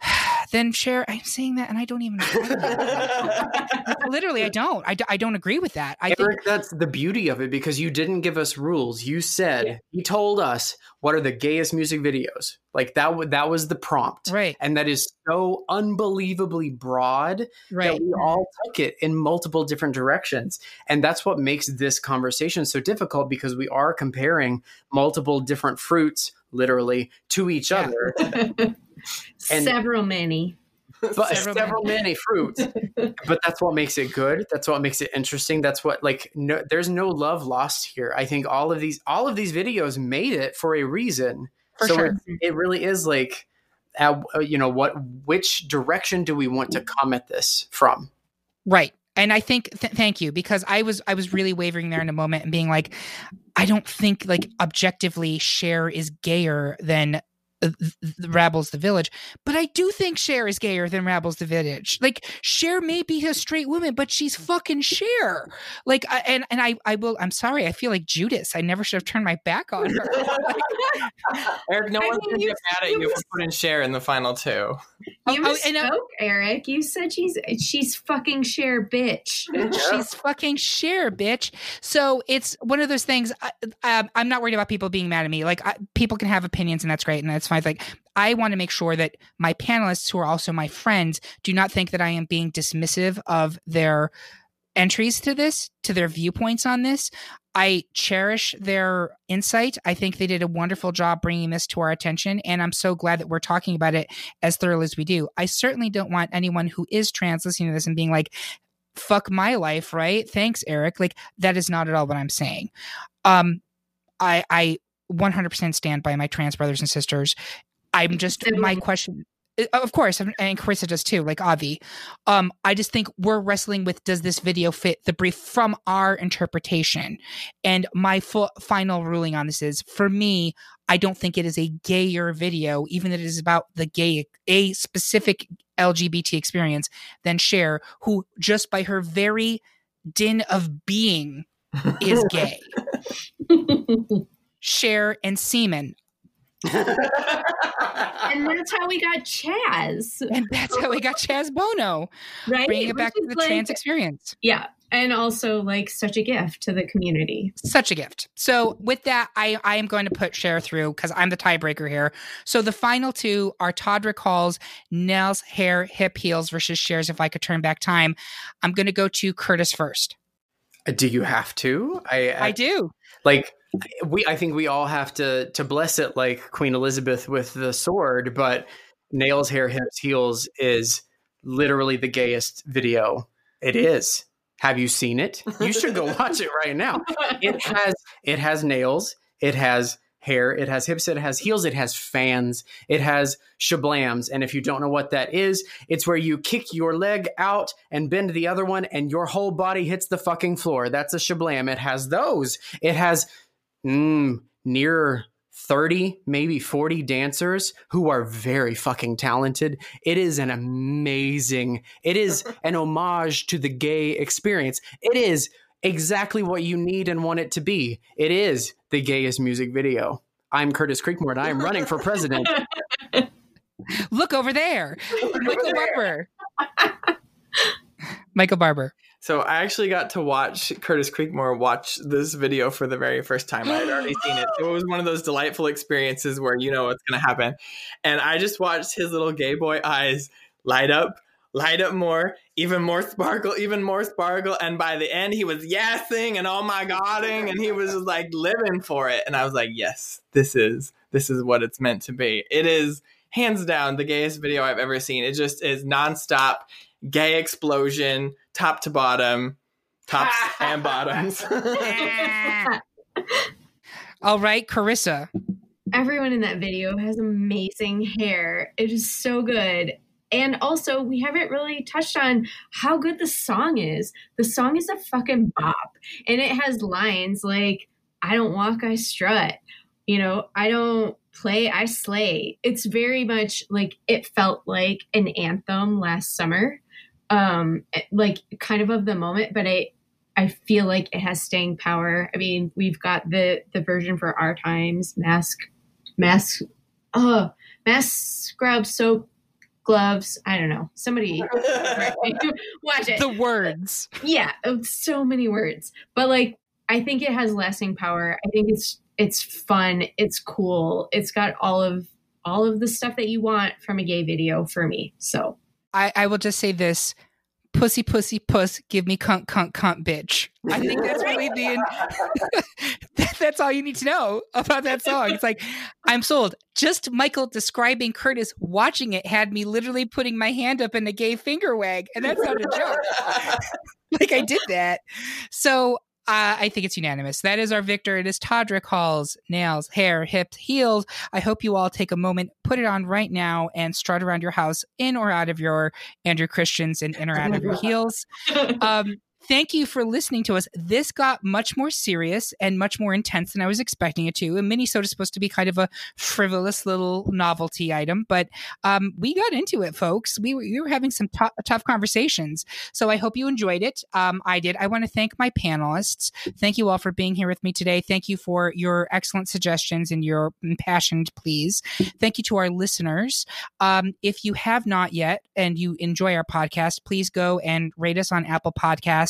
then Cher. I'm saying that, and I don't even. Literally, I don't. I, I don't agree with that. I Eric, think that's the beauty of it because you didn't give us rules. You said yeah. you told us what are the gayest music videos. Like that. That was the prompt, right? And that is so unbelievably broad right. that we all took it in multiple different directions, and that's what makes this conversation so difficult because we are comparing multiple different fruits, literally, to each yeah. other. And several many. But several, several many fruits. but that's what makes it good. That's what makes it interesting. That's what like no, there's no love lost here. I think all of these all of these videos made it for a reason. For so sure. it, it really is like uh, you know what which direction do we want to come at this from? Right and i think th- thank you because i was i was really wavering there in a moment and being like i don't think like objectively Cher is gayer than uh, Wrabel's the Village, but I do think Cher is gayer than Wrabel's the Village. Like Cher may be a straight woman, but she's fucking Cher. Like, I, and and I I will. I'm sorry. I feel like Judas. I never should have turned my back on her. Eric, no I one's gonna get mad at you for putting Cher in the final two. You oh, oh, spoke, Eric. You said she's she's fucking Cher, bitch. she's fucking Cher, bitch. So it's one of those things. I, am um, not worried about people being mad at me. Like I, people can have opinions, and that's great, and that's fine. Like I want to make sure that my panelists, who are also my friends, do not think that I am being dismissive of their entries to this, to their viewpoints on this. I cherish their insight. I think they did a wonderful job bringing this to our attention, and I'm so glad that we're talking about it as thoroughly as we do. I certainly don't want anyone who is trans listening to this and being like, fuck my life, right? Thanks, Eric. Like, that is not at all what I'm saying. Um, I, I 100% stand by my trans brothers and sisters. I'm just my question. Uh, of course, and Carissa does too, like Avi. Um, I just think we're wrestling with does this video fit the brief from our interpretation? And my full, final ruling on this is for me, I don't think it is a gayer video, even that it is about the gay, a specific LGBT experience, than Cher, who just by her very din of being is gay. Cher and semen and that's how we got Chaz. And that's how we got Chaz Bono. Right. Bringing it back to the like, trans experience. Yeah. And also like such a gift to the community. Such a gift. So with that, I, I am going to put Cher through because I'm the tiebreaker here. So the final two are Todrick Hall's Nails, Hair, Hip Heels versus Cher's. If I Could Turn Back Time. I'm going to go to Curtis first. Uh, do you have to? I, I, I do. Like we I think we all have to to bless it like Queen Elizabeth with the sword, but nails, hair, hips, heels is literally the gayest video. It is. Have you seen it? You should go watch it right now. It has it has nails, it has hair, it has hips, it has heels, it has fans, it has shablams. And if you don't know what that is, it's where you kick your leg out and bend the other one and your whole body hits the fucking floor. That's a shablam. It has those. It has mm, near 30, maybe 40 dancers who are very fucking talented. It is an amazing, it is an homage to the gay experience. It is exactly what you need and want it to be. It is the gayest music video. I'm Curtis Creekmore and I am running for president. Look over there. Michael Barber. Michael Barber. So I actually got to watch Curtis Creekmore watch this video for the very first time. I had already seen it. So it was one of those delightful experiences where you know what's going to happen. And I just watched his little gay boy eyes light up, light up more, even more sparkle, even more sparkle. And by the end, he was yassing and oh my godding, and he was just like living for it. And I was like, yes, this is this is what it's meant to be. It is hands down the gayest video I've ever seen. It just is nonstop gay explosion, top to bottom, tops and bottoms. All right, Carissa. Everyone in that video has amazing hair. It is so good. And also, we haven't really touched on how good the song is. The song is a fucking bop. And it has lines like, I don't walk, I strut. You know, I don't play, I slay. It's very much like it felt like an anthem last summer um like kind of of the moment but i i feel like it has staying power. I mean we've got the the version for our times mask mask uh mask scrub soap gloves i don't know. Somebody watch it. The words. yeah so many words. But like i think it has lasting power. I think it's it's fun. It's cool. It's got all of all of the stuff that you want from a gay video for me. So I, I will just say this. Pussy pussy puss give me cunt cunt cunt bitch. I think that's really the that, that's all you need to know about that song. It's like i'm sold. Just michael describing curtis watching it had me literally putting my hand up in a gay finger wag and that's not a joke. Like i did that. So uh, I think it's unanimous. That is our victor. It is Todrick Hall's nails, hair, hips, heels. I hope you all take a moment, put it on right now, and strut around your house in or out of your Andrew Christians and in or out of your heels. Um, thank you for listening to us. This got much more serious and much more intense than I was expecting it to. And Minnesota is supposed to be kind of a frivolous little novelty item, but um, we got into it, folks. We were, we were having some t- tough conversations. So I hope you enjoyed it. Um, I did. I want to thank my panelists. Thank you all for being here with me today. Thank you for your excellent suggestions and your impassioned pleas. Thank you to our listeners. Um, if you have not yet and you enjoy our podcast, please go and rate us on Apple Podcasts.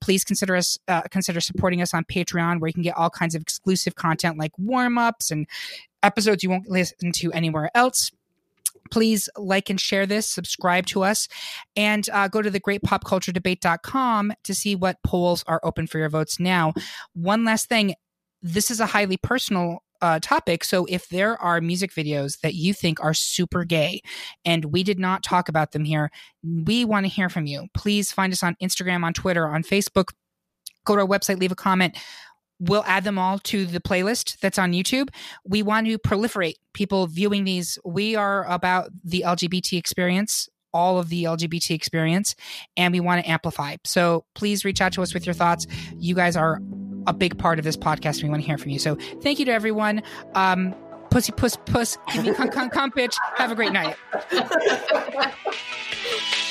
Please consider us uh, consider supporting us on Patreon, where you can get all kinds of exclusive content like warm ups and episodes you won't listen to anywhere else. Please like and share this subscribe to us and uh, go to the greatpopculturedebate.com to see what polls are open for your votes now. One last thing this is a highly personal uh, topic. So if there are music videos that you think are super gay and we did not talk about them here, we want to hear from you. Please find us on Instagram, on Twitter, on Facebook. Go to our website, leave a comment. We'll add them all to the playlist that's on YouTube. We want to proliferate people viewing these. We are about the LGBT experience all of the LGBT experience and we want to amplify. So please reach out to us with your thoughts. You guys are a big part of this podcast. We want to hear from you. So thank you to everyone. Um, pussy, puss, puss. Give me cunt, cunt, cunt, bitch. Have a great night.